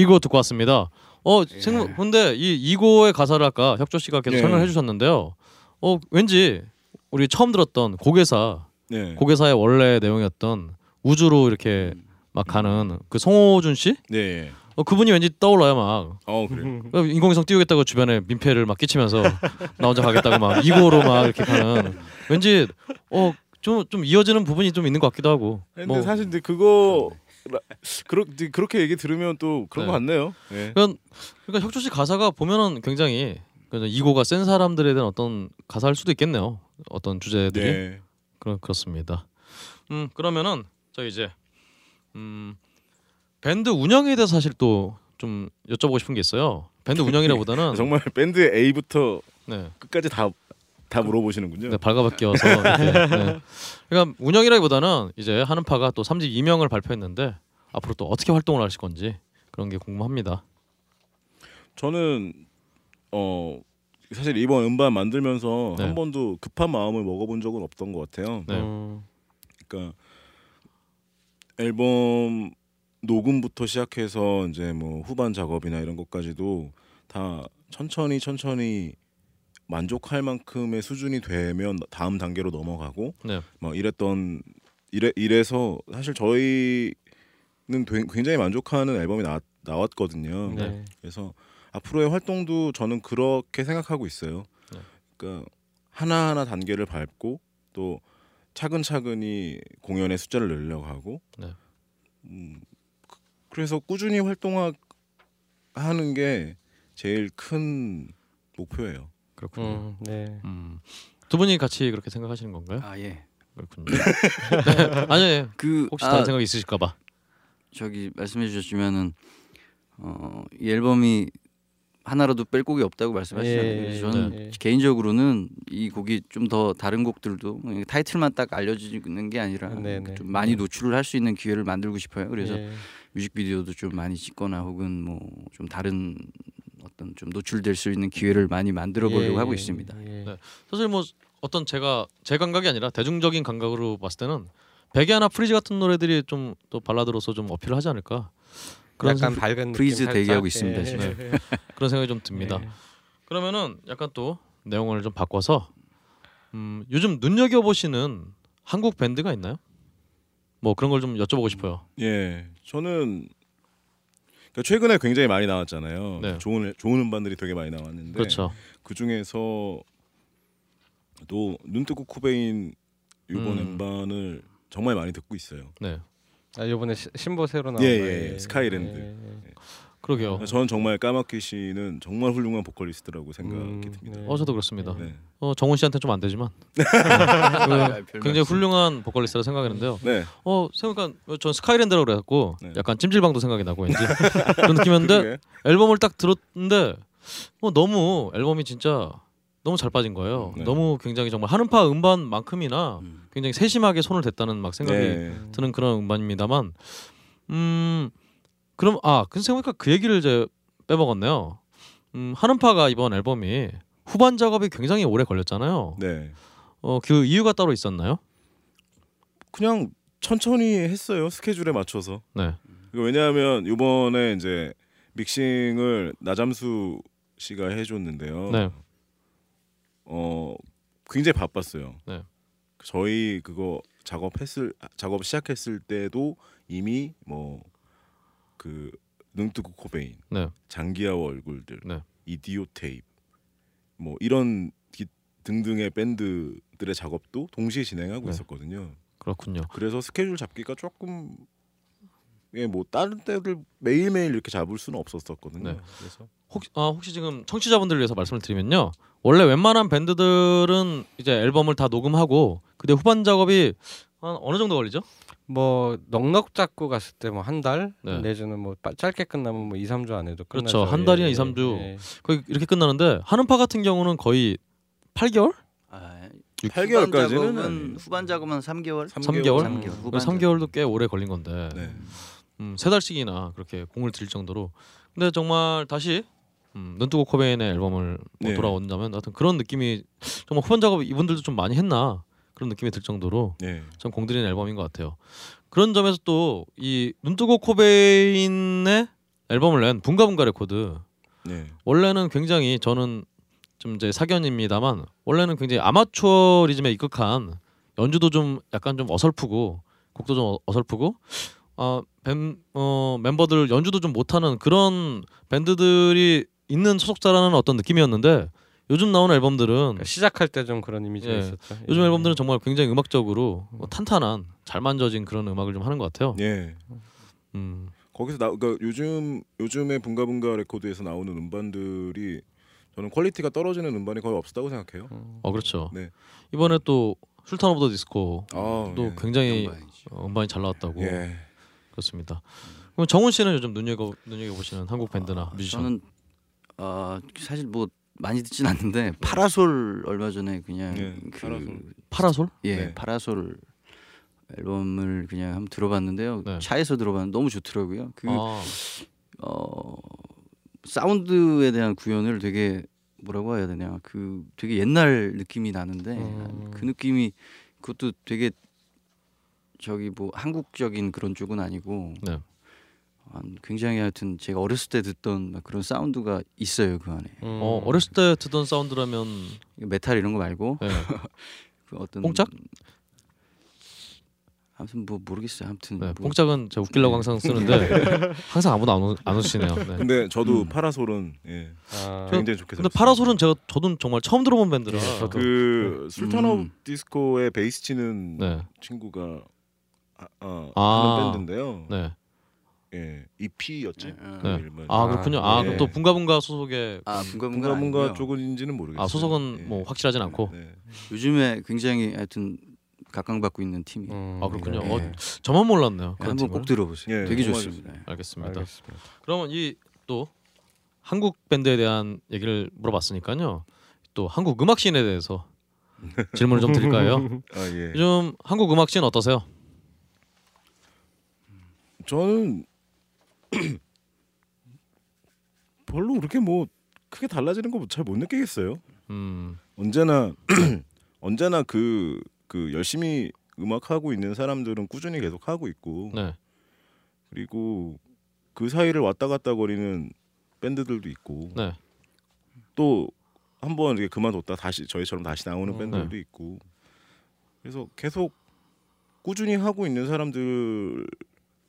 이거 듣고 왔습니다. 어, 생각 근데 이 이고의 가사를 아까 혁조 씨가 계속 예. 설명해 주셨는데요. 어, 왠지 우리 처음 들었던 고개사, 네. 고개사의 원래 내용이었던 우주로 이렇게 막 가는 그 송호준 씨? 네. 어, 그분이 왠지 떠올라요 막. 어 그래. 어, 인공위성 띄우겠다고 주변에 민폐를 막 끼치면서 나 혼자 가겠다고 막 이고로 막 이렇게 가는 왠지 어 좀 좀 이어지는 부분이 좀 있는 것 같기도 하고 근데 뭐 사실 근데 그거 그렇 그렇게 얘기 들으면 또 그런 네. 것 같네요. 네. 그러니까, 그러니까 혁조 씨 가사가 보면은 굉장히 그 이고가 센 사람들에 대한 어떤 가사일 수도 있겠네요 어떤 주제들이 네. 그렇 그렇습니다. 음 그러면은 저 이제 음 밴드 운영에 대해서 사실 또 좀 여쭤보고 싶은 게 있어요. 밴드 운영이라보다는 정말 밴드 A부터 네. 끝까지 다 다 물어보시는군요. 네, 발가벗겨서 네. 그러니까 운영이라기보다는 이제 하는파가 또 3집 이명을 발표했는데 앞으로 또 어떻게 활동을 하실 건지 그런 게 궁금합니다. 저는 어 사실 이번 음반 만들면서 네. 한 번도 급한 마음을 먹어본 적은 없던 것 같아요. 네. 음, 그러니까 앨범 녹음부터 시작해서 이제 뭐 후반 작업이나 이런 것까지도 다 천천히 천천히 만족할 만큼의 수준이 되면 다음 단계로 넘어가고 네. 막 이랬던 이래 이래서 사실 저희는 되- 굉장히 만족하는 앨범이 나, 나왔거든요. 네. 그래서 앞으로의 활동도 저는 그렇게 생각하고 있어요. 네. 그러니까 하나하나 단계를 밟고 또 차근차근히 공연의 숫자를 늘려가고 네. 음, 그- 그래서 꾸준히 활동하고 하는 게 제일 큰 목표예요. 그렇군요. 음, 네. 음. 두 분이 같이 그렇게 생각하시는 건가요? 아 예. 그렇군요. 네. 아니 예. 그 혹시 아, 다른 생각 있으실까봐. 저기 말씀해 주셨지만은 어, 이 앨범이 하나라도 뺄 곡이 없다고 말씀하시잖아요. 예, 그래서 저는 네. 개인적으로는 이 곡이 좀 더 다른 곡들도 타이틀만 딱 알려지는 게 아니라 네, 네. 좀 많이 노출을 할 수 있는 기회를 만들고 싶어요. 그래서 예. 뮤직비디오도 좀 많이 찍거나 혹은 뭐 좀 다른 어떤 좀 노출될 수 있는 기회를 많이 만들어 보려고 예, 하고 예, 있습니다. 예. 네. 사실 뭐 어떤 제가 제 감각이 아니라 대중적인 감각으로 봤을 때는 베개하나 Freeze 같은 노래들이 좀 또 발라드로서 좀 어필을 하지 않을까 그런 약간 생- 밝은 Freeze? 대기하고 있습니다, 예. 지금. 그런 생각이 좀 듭니다. 예. 그러면은 약간 또 내용을 좀 바꿔서 음, 요즘 눈여겨 보시는 한국 밴드가 있나요? 뭐 그런 걸 좀 여쭤보고 싶어요. 예, 저는 그러니까 최근에 굉장히 많이 나왔잖아요. 네. 좋은 좋은 음반들이 되게 많이 나왔는데 그렇죠. 그 중에서 또 눈뜨고 코베인 이번 음. 음반을 정말 많이 듣고 있어요. 네. 네, 아 이번에 시- 신보 새로 나온 예, 거, 예, 스카이랜드. 그러게요. 저는 정말 까마귀 씨는 정말 훌륭한 보컬리스트라고 생각이 음, 듭니다. 네. 어 저도 그렇습니다. 네. 어 정훈 씨한테 좀 안 되지만 별그 굉장히 훌륭한 보컬리스트라 생각했는데요. 네. 어 생각하니까 전 스카이랜드라고 그래갖고 네. 약간 찜질방도 생각이 나고 왠지 그런 느낌이었는데 그러게. 앨범을 딱 들었는데 어, 너무 앨범이 진짜 너무 잘 빠진 거예요. 네. 너무 굉장히 정말 한음파 음반만큼이나 음. 굉장히 세심하게 손을 댔다는 막 생각이 네. 드는 그런 음반입니다만 음 그럼 아그 생각해보니까 그 얘기를 이제 빼먹었네요. 음 한음파가 이번 앨범이 후반 작업이 굉장히 오래 걸렸잖아요. 네. 어그 이유가 따로 있었나요? 그냥 천천히 했어요 스케줄에 맞춰서. 네. 왜냐하면 이번에 이제 믹싱을 나잠수 씨가 해줬는데요. 네. 어 굉장히 바빴어요. 네. 저희 그거 작업했을 작업 시작했을 때도 이미 뭐 그 능뜨고 코베인, 네. 장기하와 얼굴들, 네. 이디오 테이프 뭐 이런 기- 등등의 밴드들의 작업도 동시에 진행하고 네. 있었거든요. 그렇군요. 그래서 스케줄 잡기가 조금 예 뭐 다른 때들 매일 매일 이렇게 잡을 수는 없었었거든요. 네. 그래서 혹시 아 혹시 지금 청취자분들을 위해서 말씀을 드리면요. 원래 웬만한 밴드들은 이제 앨범을 다 녹음하고 그때 후반 작업이 한 어느 정도 걸리죠? 뭐 넉넉 잡고 갔을 때 뭐 한달 네. 내지는 뭐 빠- 짧게 끝나면 뭐 2, 3주 안에도 그렇죠. 끝나죠. 한 달이나 이, 삼 주. 예. 거의 이렇게 끝나는데 한음파 같은 경우는 거의 8개월? 아, 8개월까지는 작업은 후반 작업은 3개월. 3개월? 삼 개월. 후반 3개월 도 꽤 오래 걸린 건데 네. 음, 세 달씩이나 그렇게 공을 들일 정도로 근데 정말 다시 음, 눈뜨고 코베인의 앨범을 뭐 네. 돌아온다면 하여튼 그런 느낌이 정말 후반 작업 이분들도 좀 많이 했나 그런 느낌이 들 정도로 네. 좀 공들인 앨범인 것 같아요. 그런 점에서 또 이 눈뜨고 코베인의 앨범을 낸 붕가붕가 레코드 네. 원래는 굉장히 저는 좀 이제 사견입니다만 원래는 굉장히 아마추어리즘에 입각한 연주도 좀 약간 좀 어설프고 곡도 좀 어- 어설프고 어, 밴, 어 멤버들 연주도 좀 못하는 그런 밴드들이 있는 소속사라는 어떤 느낌이었는데 요즘 나오는 앨범들은 그러니까 시작할 때 좀 그런 이미지가 예. 있었죠. 요즘 예. 앨범들은 정말 굉장히 음악적으로 뭐 탄탄한 잘 만져진 그런 음악을 좀 하는 것 같아요. 예. 음, 거기서 나 그러니까 요즘 요즘에 붕가붕가 레코드에서 나오는 음반들이 저는 퀄리티가 떨어지는 음반이 거의 없었다고 생각해요. 어 그렇죠. 네. 이번에 또 술탄 오브 더 디스코도 아, 예. 굉장히. 어, 음반이 잘 나왔다고 예. 그렇습니다. 그럼 정훈 씨는 요즘 눈여겨 눈여겨 보시는 한국 밴드나 뮤지션 저는 어, 사실 뭐 많이 듣진 않는데 파라솔 얼마 전에 그냥 네, 그 파라솔. 파라솔? 예 네. 파라솔 앨범을 그냥 한번 들어봤는데요. 네. 차에서 들어봤는데 너무 좋더라고요. 그 아, 어, 사운드에 대한 구현을 되게 뭐라고 해야 되냐 그 되게 옛날 느낌이 나는데 음. 그 느낌이 그것도 되게 저기 뭐 한국적인 그런 쪽은 아니고 네. 한 굉장히 하여튼 제가 어렸을 때 듣던 막 그런 사운드가 있어요 그 안에 음. 어, 어렸을 때 듣던 사운드라면 메탈 이런 거 말고 네. 그 어떤 뽕짝? 아무튼 뭐 모르겠어요 아무튼 네, 뭐 뽕짝은 제가 웃기려고 항상 쓰는데 항상 아무도 안, 웃, 안 웃으시네요. 네. 근데 저도 음. 파라솔은 예. 아, 굉장히 좋게 근데. 파라솔은 제가 저도 정말 처음 들어본 밴드라. 예, 저도. 그 술탄 오브 음. 디스코의 베이스 치는 네, 친구가 아, 어, 아. 하는 밴드인데요. 네. 예 EP였지. 네. 네. 아 그렇군요. 아 예. 그럼 또 붕가붕가 소속의 아 뭔가 붕가붕가 아니고요. 쪽인지는 모르겠어요. 아 소속은 예. 뭐 확실하진 않고 네. 요즘에 굉장히 하여튼 각광받고 있는 팀이에요. 음, 아, 그렇군요. 네. 어, 저만 몰랐네요. 그런 한번 팀을. 꼭 들어보세요. 예, 되게 좋습니다. 알겠습니다. 알겠습니다. 그러면 이 또 한국 밴드에 대한 얘기를 물어봤으니까요. 또 한국 음악 씬에 대해서 질문을 좀 드릴까요? 아 예. 요즘 한국 음악 씬 어떠세요? 저는 별로 그렇게 뭐 크게 달라지는 거 잘 못 느끼겠어요. 음, 언제나 언제나 그, 그 열심히 음악 하고 있는 사람들은 꾸준히 계속 하고 있고. 네, 그리고 그 사이를 왔다 갔다 거리는 밴드들도 있고. 네, 또 한번 이렇게 그만뒀다 다시 저희처럼 다시 나오는 음. 밴드들도 있고. 그래서 계속 꾸준히 하고 있는 사람들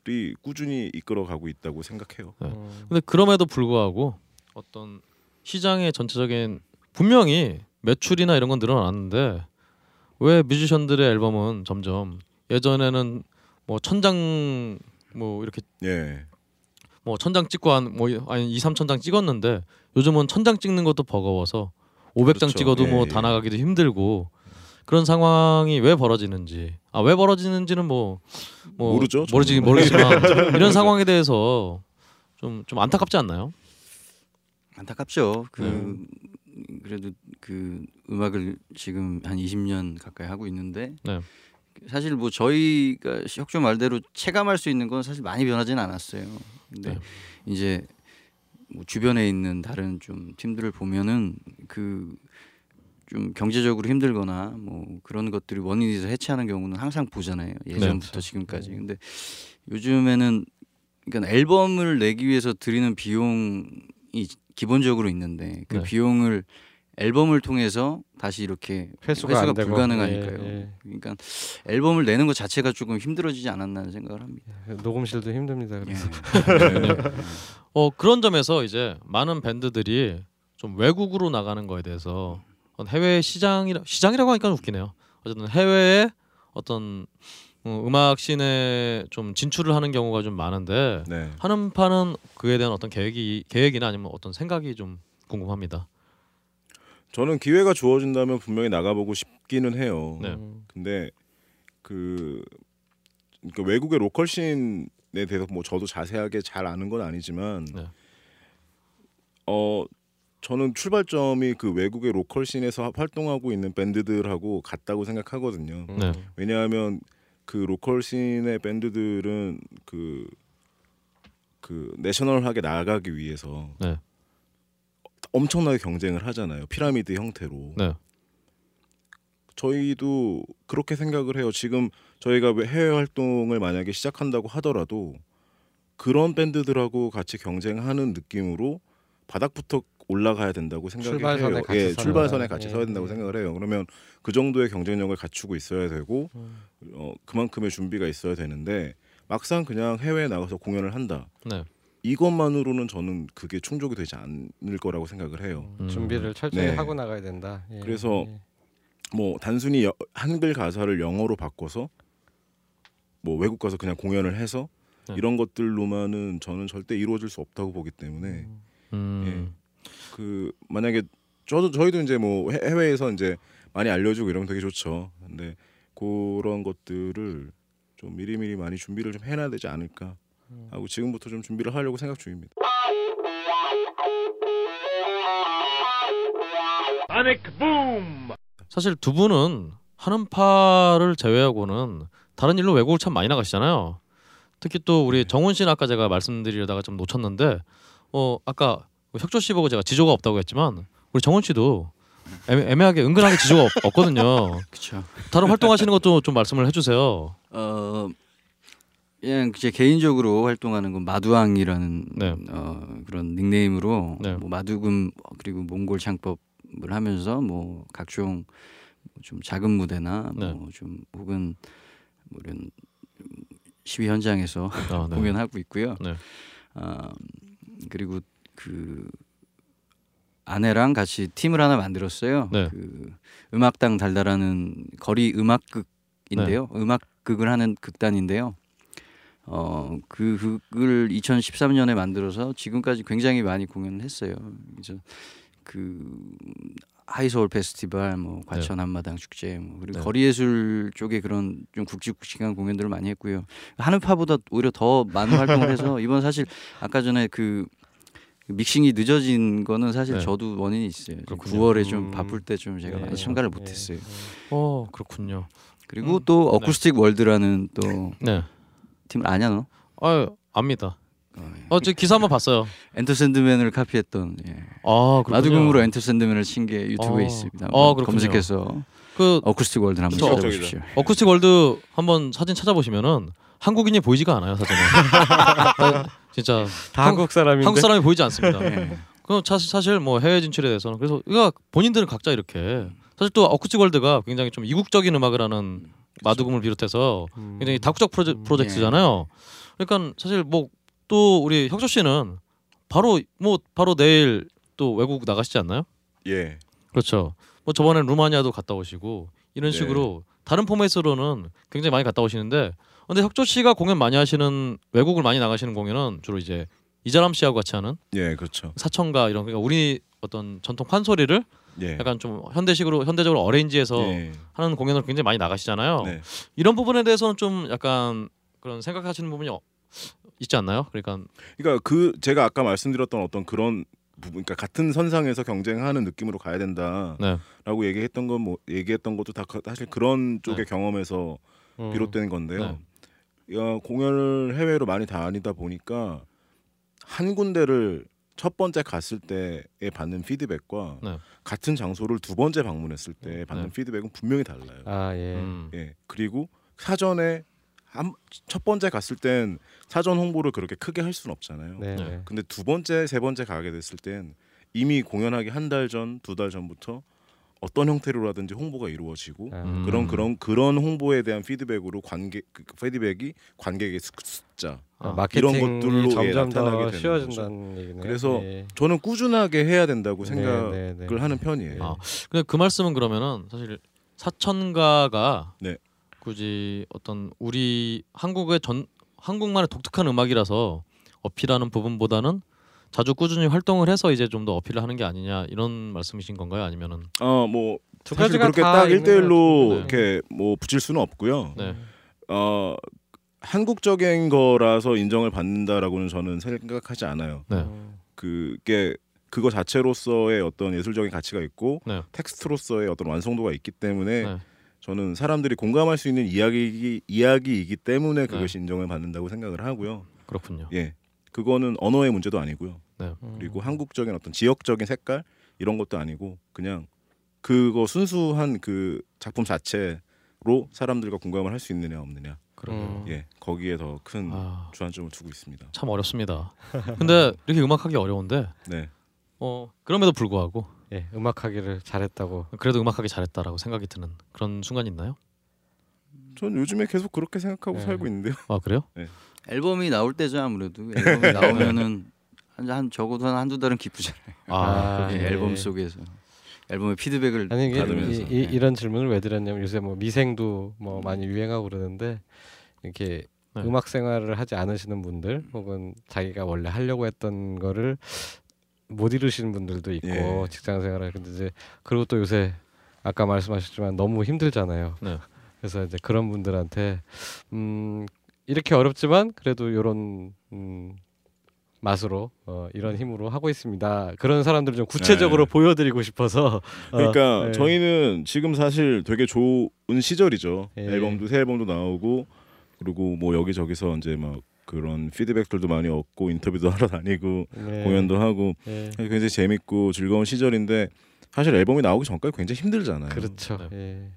이 꾸준히 이끌어 가고 있다고 생각해요. 음. 근데 그럼에도 불구하고 어떤 시장의 전체적인 분명히 매출이나 이런 건 늘어났는데 왜 뮤지션들의 앨범은 점점 예전에는 뭐 천장 뭐 이렇게 예. 뭐 천장 찍고 한 뭐 아니 2, 3천 장 찍었는데 요즘은 천장 찍는 것도 버거워서 500장 그렇죠. 찍어도 뭐 예, 다 예. 나가기도 힘들고 그런 상황이 왜 벌어지는지 아 왜 벌어지는지는 뭐, 뭐 모르죠, 모르지. 모르지만 이런 상황에 대해서 좀 좀 안타깝지 않나요? 안타깝죠. 그 네. 그래도 그 음악을 지금 한 20년 가까이 하고 있는데 네. 사실 뭐 저희가 혁조 말대로 체감할 수 있는 건 사실 많이 변하지는 않았어요. 근데 네. 이제 뭐 주변에 있는 다른 좀 팀들을 보면은 그 좀 경제적으로 힘들거나 뭐 그런 것들이 원인이 돼서 해체하는 경우는 항상 보잖아요. 예전부터 지금까지. 근데 요즘에는 그러니까 앨범을 내기 위해서 들이는 비용이 기본적으로 있는데 그 네. 비용을 앨범을 통해서 다시 이렇게 회수가, 회수가. 불가능하니까요. 예, 예. 그러니까 앨범을 내는 것 자체가 조금 힘들어지지 않았나 하는 생각을 합니다. 녹음실도 힘듭니다. 예. 그래서 어 그런 점에서 이제 많은 밴드들이 좀 외국으로 나가는 거에 대해서 해외 시장이라 시장이라고 하니까 웃기네요. 어쨌든 해외에 어떤 어, 음악 씬에 좀 진출을 하는 경우가 좀 많은데 네. 한음파는 그에 대한 어떤 계획이 계획이나 아니면 어떤 생각이 좀 궁금합니다. 저는 기회가 주어진다면 분명히 나가보고 싶기는 해요. 네. 음. 근데 그 그러니까 외국의 local scene에 대해서 뭐 저도 자세하게 잘 아는 건 아니지만 네. 어 저는 출발점이 그 외국의 local scene에서 활동하고 있는 밴드들하고 같다고 생각하거든요. 음. 네. 왜냐하면 그 local scene의 밴드들은 그, 그 내셔널하게 나아가기 위해서 네. 엄청나게 경쟁을 하잖아요. 피라미드 형태로. 네. 저희도 그렇게 생각을 해요. 지금 저희가 해외 활동을 만약에 시작한다고 하더라도 그런 밴드들하고 같이 경쟁하는 느낌으로 바닥부터 올라가야 된다고 생각해요. 출발선에 같이 예, 서야 출발선에. 같이 예, 서야 된다고 예. 생각을 해요. 그러면 그 정도의 경쟁력을 갖추고 있어야 되고 음. 어, 그만큼의 준비가 있어야 되는데 막상 그냥 해외에 나가서 공연을 한다. 네. 이것만으로는 저는 그게 충족이 되지 않을 거라고 생각을 해요. 음. 준비를 철저히 네. 하고 나가야 된다. 예. 그래서 예. 뭐 단순히 여- 한글 가사를 영어로 바꿔서 뭐 외국 가서 그냥 공연을 해서 네. 이런 것들로만은 저는 절대 이루어질 수 없다고 보기 때문에 음. 그 만약에 저도 저희도 이제 뭐 해- 해외에서 이제 많이 알려주고 이러면 되게 좋죠. 근데 그런 것들을 좀 미리미리 많이 준비를 좀 해놔야 되지 않을까 하고 지금부터 좀 준비를 하려고 생각 중입니다. 사실 두 분은 한음파를 제외하고는 다른 일로 외국을 참 많이 나가시잖아요. 특히 또 우리 정훈 씨는 아까 제가 말씀드리려다가 좀 놓쳤는데 어 아까 혁조 씨 보고 제가 지조가 없다고 했지만 우리 정훈 씨도 애매, 애매 하게 은근하게 지조가 없, 없거든요. 그렇죠. 다른 활동하시는 것도 좀 말씀을 해주세요. 어 그냥 제 개인적으로 활동하는 건 마두왕이라는 네. 어, 그런 닉네임으로 네. 뭐 마두금 그리고 몽골 창법을 하면서 뭐 각종 좀 작은 무대나 네. 뭐좀 혹은 뭐 이런 시위 현장에서 아, 네. 공연하고 있고요. 네. 아, 그리고 그 아내랑 같이 팀을 하나 만들었어요. 네. 그 음악당 달달하는 거리 음악극인데요. 네. 음악극을 하는 극단인데요. 어, 그 곡을 2013년에 만들어서 지금까지 굉장히 많이 공연을 했어요. 그래서 그 하이서울 페스티벌, 뭐 과천 한마당 축제, 뭐 그리고 네. 거리 예술 쪽에 그런 좀 굵직굵직한 공연들을 많이 했고요. 한음파보다 오히려 더 많은 활동을 해서 이번 사실 아까 전에 그 믹싱이 늦어진 거는 사실 네. 저도 원인이 있어요. 그렇군요. 9월에 좀 음. 바쁠 때 좀 제가 네. 많이 참가를 네. 못했어요. 어 그렇군요. 그리고 음. 또 어쿠스틱 월드라는 또 네. 팀을 아냐 너? 아 압니다. 어, 예. 어저 기사 한번 봤어요. Enter Sandman을 카피했던 예. 아. 마두금으로 Enter Sandman을 친 게 유튜브에 어. 있습니다. 어, 그렇군요. 검색해서 그 어쿠스틱 월드 한번. 찾아보십시오. 어쿠스틱 월드 한번 사진 찾아보시면은 한국인이 보이지가 않아요 사진에. 아, 진짜 다 한국- 한국 사람인데 한국 사람이 보이지 않습니다. 예. 그 사실 사실 뭐 해외 진출에 대해서는 그래서 이거 본인들은 각자 이렇게 사실 또 어쿠스틱 월드가 굉장히 좀 이국적인 음악을 하는 마두금을 비롯해서 음. 굉장히 다국적 프로제, 음. 프로젝트잖아요. 그러니까 사실 뭐 또 우리 혁조 씨는 바로 뭐 바로 내일 또 외국 나가시지 않나요? 예. 그렇죠. 뭐 저번에 루마니아도 갔다 오시고 이런 네. 식으로 다른 포맷으로는 굉장히 많이 갔다 오시는데 근데 혁조 씨가 공연 많이 하시는 외국을 많이 나가시는 공연은 주로 이제 이자람 씨하고 같이 하는 예, 그렇죠. 사천가 이런 그러니까 우리 어떤 전통 판소리를 예. 약간 좀 현대식으로 현대적으로 어레인지해서 예. 하는 공연을 굉장히 많이 나가시잖아요. 네. 이런 부분에 대해서는 좀 약간 그런 생각하시는 부분이 어- 있지 않나요? 그러니까 그러니까 그 제가 아까 말씀드렸던 어떤 그런 부분, 그러니까 같은 선상에서 경쟁하는 느낌으로 가야 된다라고 네. 얘기했던 건 뭐 얘기했던 것도 다 그- 사실 그런 쪽의 네. 경험에서 음. 비롯된 건데요. 야, 공연을 해외로 많이 다니다 보니까 한 군데를 첫 번째 갔을 때에 받는 피드백과 네. 같은 장소를 두 번째 방문했을 때 받는 네. 피드백은 분명히 달라요. 아 예. 음. 예. 그리고 사전에 한, 첫 번째 갔을 땐 사전 홍보를 그렇게 크게 할 수는 없잖아요. 네. 네. 네. 근데 두 번째, 세 번째 가게 됐을 땐 이미 공연하기 한 달 전, 두 달 전부터 어떤 형태로라든지 홍보가 이루어지고 아, 음. 그런 그런 그런 홍보에 대한 피드백으로 관객 그 피드백이 관객의 수- 숫자. 아, 이런 것들로, 예, 점점 나타나게 쉬워진다는 얘기네요. 그래서 예. 저는 꾸준하게 해야 된다고 네, 생각을 네, 네. 하는 편이에요. 아, 근데 그 말씀은 그러면은 사실 사천가가 네. 굳이 어떤 우리 한국의 전 한국만의 독특한 음악이라서 어필하는 부분보다는 자주 꾸준히 활동을 해서 이제 좀 더 어필을 하는 게 아니냐 이런 말씀이신 건가요? 아니면은 어뭐 두 사실 가지가 그렇게 다딱 있는 1대1로 것 같아요. 이렇게 뭐 붙일 수는 없고요. 네. 어 한국적인 거라서 인정을 받는다라고는 저는 생각하지 않아요. 네. 음. 그게 그거 자체로서의 어떤 예술적인 가치가 있고 네. 텍스트로서의 어떤 완성도가 있기 때문에 네. 저는 사람들이 공감할 수 있는 이야기 이야기이기 네. 때문에 그것이 인정을 받는다고 생각을 하고요. 그렇군요. 예, 그거는 언어의 문제도 아니고요. 네. 그리고 한국적인 어떤 지역적인 색깔 이런 것도 아니고 그냥 그거 순수한 그 작품 자체로 사람들과 공감을 할 수 있느냐 없느냐. 그러게요. 음. 예, 거기에 더큰 아, 주안점을 두고 있습니다. 참 어렵습니다. 근데 이렇게 음악하기 어려운데 네. 어 그럼에도 불구하고 예, 음악하기를 잘했다고. 그래도 음악하기 잘했다라고 생각이 드는 그런 순간 있나요? 전 요즘에 계속 그렇게 생각하고 네. 살고 있는데요. 아 그래요? 앨범이 나올 때죠 아무래도 앨범이 나오면은 한, 한 적어도 한 한두 달은 기쁘잖아요. 아, 아, 예, 예. 앨범 속에서 앨범의 피드백을 아니 받으면서 이, 이, 예. 이런 질문을 왜 드렸냐면 요새 뭐 미생도 뭐 많이 유행하고 그러는데 이렇게 네. 음악 생활을 하지 않으시는 분들 혹은 자기가 원래 하려고 했던 거를 못 이루시는 분들도 있고 예. 직장 생활을 근데 이제 그리고 또 요새 아까 말씀하셨지만 너무 힘들잖아요. 네. 그래서 이제 그런 분들한테 음 이렇게 어렵지만 그래도 요런 음 맛으로 어, 이런 힘으로 하고 있습니다. 그런 사람들 좀 구체적으로 네. 보여드리고 싶어서 어, 그러니까 네. 저희는 지금 사실 되게 좋은 시절이죠. 예. 앨범도 새 앨범도 나오고 그리고 뭐 여기저기서 이제 막 그런 피드백들도 많이 얻고 인터뷰도 하러 다니고 네. 공연도 하고 예. 굉장히 재밌고 즐거운 시절인데 사실 앨범이 나오기 전까지 굉장히 힘들잖아요. 그렇죠. 네. 예.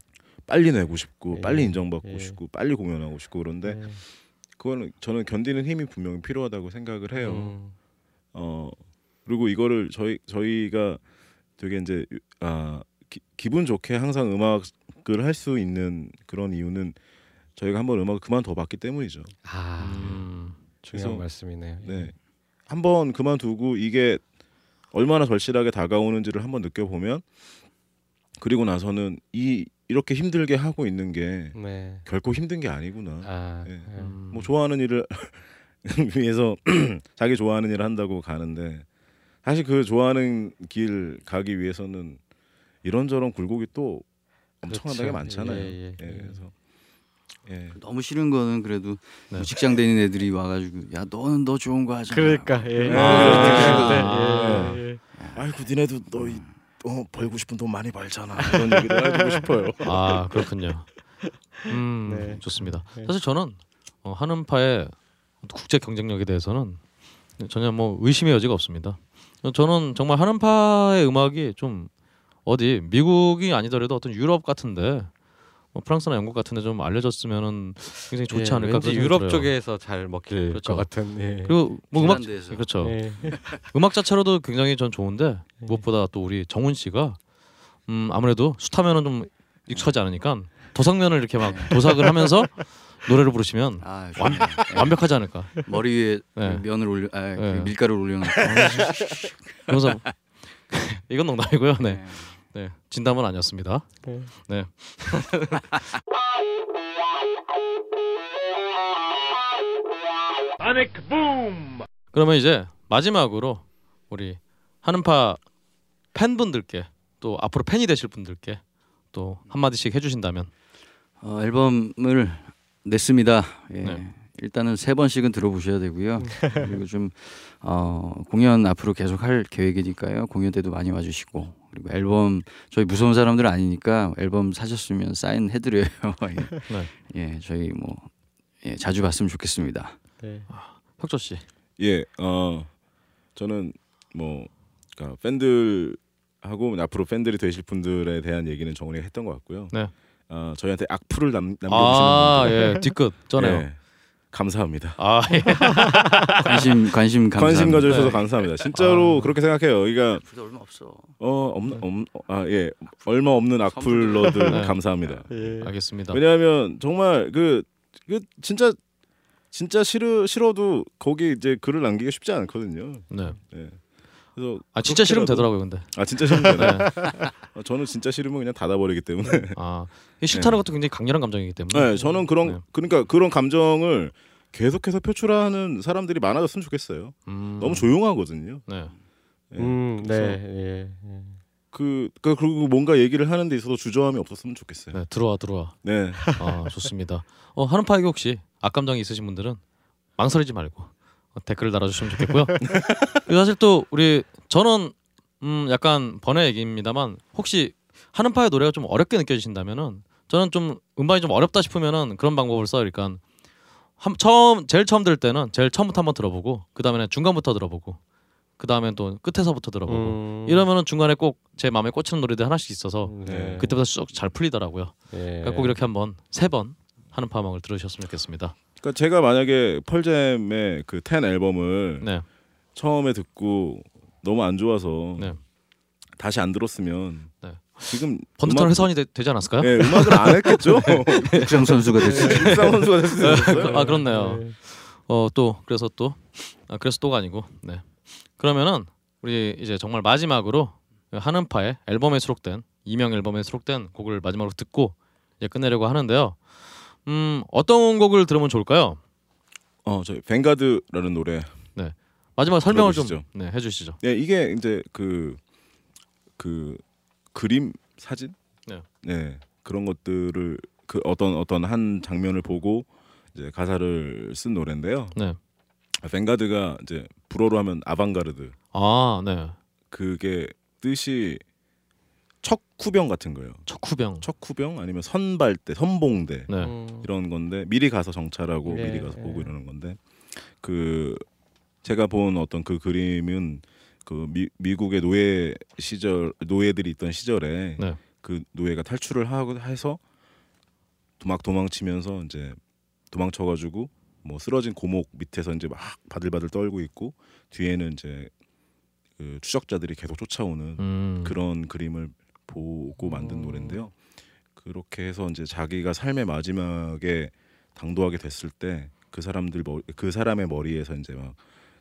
빨리 내고 싶고 예. 빨리 인정받고 예. 싶고 빨리 공연하고 싶고 그런데 예. 그거는 저는 견디는 힘이 분명히 필요하다고 생각을 해요. 음. 어 그리고 이거를 저희 저희가 되게 이제 아 기, 기분 좋게 항상 음악을 할 수 있는 그런 이유는 저희가 한번 음악을 그만둬 봤기 때문이죠. 아 음, 중요한 그래서- 말씀이네요. 네. 한번 그만두고 이게 얼마나 절실하게 다가오는지를 한번 느껴보면 그리고 나서는 이 이렇게 힘들게 하고 있는 게 네. 결코 힘든 게 아니구나. 아, 예. 예. 음. 뭐 좋아하는 일을 위해서 자기 좋아하는 일을 한다고 가는데 사실 그 좋아하는 길 가기 위해서는 이런저런 굴곡이 또 엄청나게 그렇죠. 많잖아요. 예, 예, 예, 예. 그래서 예. 너무 싫은 거는 그래도 네. 뭐 직장 다니는 애들이 와가지고 야 너는 너 좋은 거 하잖아. 그러니까 예. 네. 아, 예, 예. 아이고 니네도 너 이, 어, 벌고 싶은 돈 많이 벌잖아. 이런 얘기를 해주고 싶어요. 아 그렇군요. 음 네. 좋습니다. 네. 사실 저는 어, 한은파의 국제 경쟁력에 대해서는 전혀 뭐 의심의 여지가 없습니다. 저는 정말 한은파의 음악이 좀 어디 미국이 아니더라도 어떤 유럽 같은데 뭐 프랑스나 영국 같은데 좀 알려졌으면은 굉장히 좋지 예, 않을까 왠지 유럽 들어요. 쪽에서 잘 먹힐 그렇죠. 것 같은. 예. 그리고 뭐 음악 핀란드에서. 그렇죠. 예. 음악 자체로도 굉장히 전 좋은데 네. 무엇보다 또 우리 정훈 씨가 음 아무래도 숫하면은 좀 익숙하지 않으니까 도상면을 이렇게 막 도삭을 하면서 노래를 부르시면 아, 완-. 완벽하지 않을까. 머리 위에 네. 그 면을 올려, 아, 그 네. 밀가루를 올려놓고. 그래서 이건 농담이고요. 네, 네. 네 진담은 아니었습니다. 네. 네. 그러면 이제 마지막으로 우리 한은파 팬분들께 또 앞으로 팬이 되실 분들께 또 한마디씩 해주신다면 어, 앨범을 냈습니다. 예. 네. 일단은 세 번씩은 들어보셔야 되고요. 그리고 좀 어, 공연 앞으로 계속 할 계획이니까요. 공연 때도 많이 와주시고 그리고 앨범 저희 무서운 사람들 아니니까 앨범 사셨으면 사인 해드려요. 예. 네. 예, 저희 뭐 예, 자주 봤으면 좋겠습니다. 네. 혁조 씨. 예, 어 저는 뭐 그러니까 팬들하고 앞으로 팬들이 되실 분들에 대한 얘기는 정훈이가 했던 것 같고요. 네. 어, 저희한테 악플을 남, 남겨주시는 아, 분들, 예, 뒤끝 전에요. 예, 감사합니다. 아, 예. 관심 관심 감사합니다. 관심 가져주셔서 네. 감사합니다. 진짜로 아. 그렇게 생각해요. 그러니까 앞으로 얼마 없어. 어 없는 없, 아 예, 얼마 없는 악플러들 네. 감사합니다. 예. 알겠습니다. 왜냐하면 정말 그, 그 진짜 진짜 싫어 싫어도 거기 이제 글을 남기기 쉽지 않거든요. 네. 예. 그래서 아 진짜 싫으면 되더라고요, 근데. 아 진짜 싫으면 네. 되나? 어, 저는 진짜 싫으면 그냥 닫아버리기 때문에. 아, 이 싫다는 네. 것도 굉장히 강렬한 감정이기 때문에. 네, 저는 그런 네. 그러니까 그런 감정을 계속해서 표출하는 사람들이 많아졌으면 좋겠어요. 음. 너무 조용하거든요. 네. 예. 음, 네. 예. 예. 그, 그 그리고 뭔가 얘기를 하는 데 있어서 주저함이 없었으면 좋겠어요. 네, 들어와 들어와. 네. 아, 좋습니다. 어, 하는 파에게 혹시 악감정이 있으신 분들은 망설이지 말고 어, 댓글을 달아주시면 좋겠고요. 사실 또 우리 저는 음 약간 번외 얘기입니다만 혹시 하는 파의 노래가 좀 어렵게 느껴지신다면은 저는 좀 음반이 좀 어렵다 싶으면은 그런 방법을 써요. 그러니까 한, 처음 제일 처음 들을 때는 제일 처음부터 한번 들어보고 그 다음에는 중간부터 들어보고 그 다음엔 또 끝에서부터 들어보고 음. 이러면은 중간에 꼭 제 마음에 꽂히는 노래들 하나씩 있어서 네. 그때부터 쭉 잘 풀리더라고요. 예. 그러니까 꼭 이렇게 한번 세 번 하는 파망을 들으셨으면 좋겠습니다. 그러니까 제가 만약에 펄잼의 그텐 앨범을 네, 처음에 듣고 너무 안 좋아서 네. 다시 안 들었으면 네. 지금 번듯한 음악- 회사원이 되, 지 않았을까요? 네, 음악을 안 했겠죠. 국상 선수가 됐어요. 육상 선수가 됐을. 아 그렇네요. 어 또 그래서 또 아, 그래서 또가 아니고 네. 그러면은 우리 이제 정말 마지막으로 한은파의 앨범에 수록된 이명 앨범에 수록된 곡을 마지막으로 듣고 이제 끝내려고 하는데요. 음 어떤 곡을 들으면 좋을까요? 어, 저희 뱅가드라는 노래. 마지막 설명을 들어보시죠. 좀 네, 해주시죠. 네, 이게 이제 그 그 그 림 사진 네. 그런 것들을 그 어떤 어떤 한 장면을 보고 이제 가사를 쓴 노래인데요. 네. 뱅가드가 이제 불어로 하면 아방가르드. 아 네. 그게 뜻이 척후병 같은 거예요. 척후병. 척후병 아니면 선발대, 선봉대 네. 음. 이런 건데 미리 가서 정찰하고 네, 미리 가서 네. 보고 이러는 건데 그 제가 본 어떤 그 그림은 그 미, 미국의 노예 시절 노예들이 있던 시절에 네. 그 노예가 탈출을 하고 해서 막 도망치면서 이제 도망쳐가지고 뭐 쓰러진 고목 밑에서 이제 막 바들바들 떨고 있고 뒤에는 이제 그 추적자들이 계속 쫓아오는 음. 그런 그림을 보고 만든 음. 노래인데요. 그렇게 해서 이제 자기가 삶의 마지막에 당도하게 됐을 때 그 사람들 머리, 그 사람의 머리에서 이제 막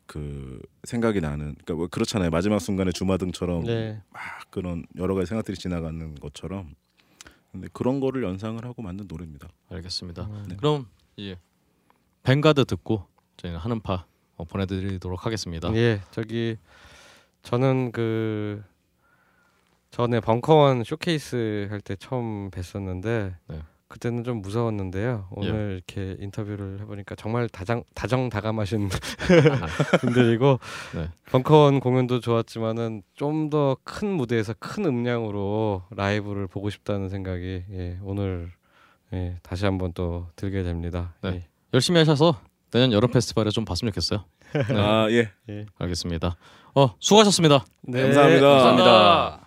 그 생각이 나는 그러니까 뭐 그렇잖아요 마지막 순간에 주마등처럼 네. 막 그런 여러 가지 생각들이 지나가는 것처럼 근데 그런 거를 연상을 하고 만든 노래입니다. 알겠습니다. 음. 그럼 예 뱅가드 듣고 저희는 하는 파 어, 보내드리도록 하겠습니다. 예, 저기 저는 그 전에 벙커원 쇼케이스 할 때 처음 뵀었는데 네. 그때는 좀 무서웠는데요. 오늘 이렇게 인터뷰를 해보니까 정말 다정 다정 다감하신 분들이고 네. 벙커원 공연도 좋았지만은 좀 더 큰 무대에서 큰 음량으로 라이브를 보고 싶다는 생각이 예, 오늘 예, 다시 한번 또 들게 됩니다. 네. 열심히 하셔서 내년 여름 페스티벌에 좀 봤으면 좋겠어요. 아 예. 예. 예. 알겠습니다. 어 수고하셨습니다. 네, 감사합니다. 감사합니다.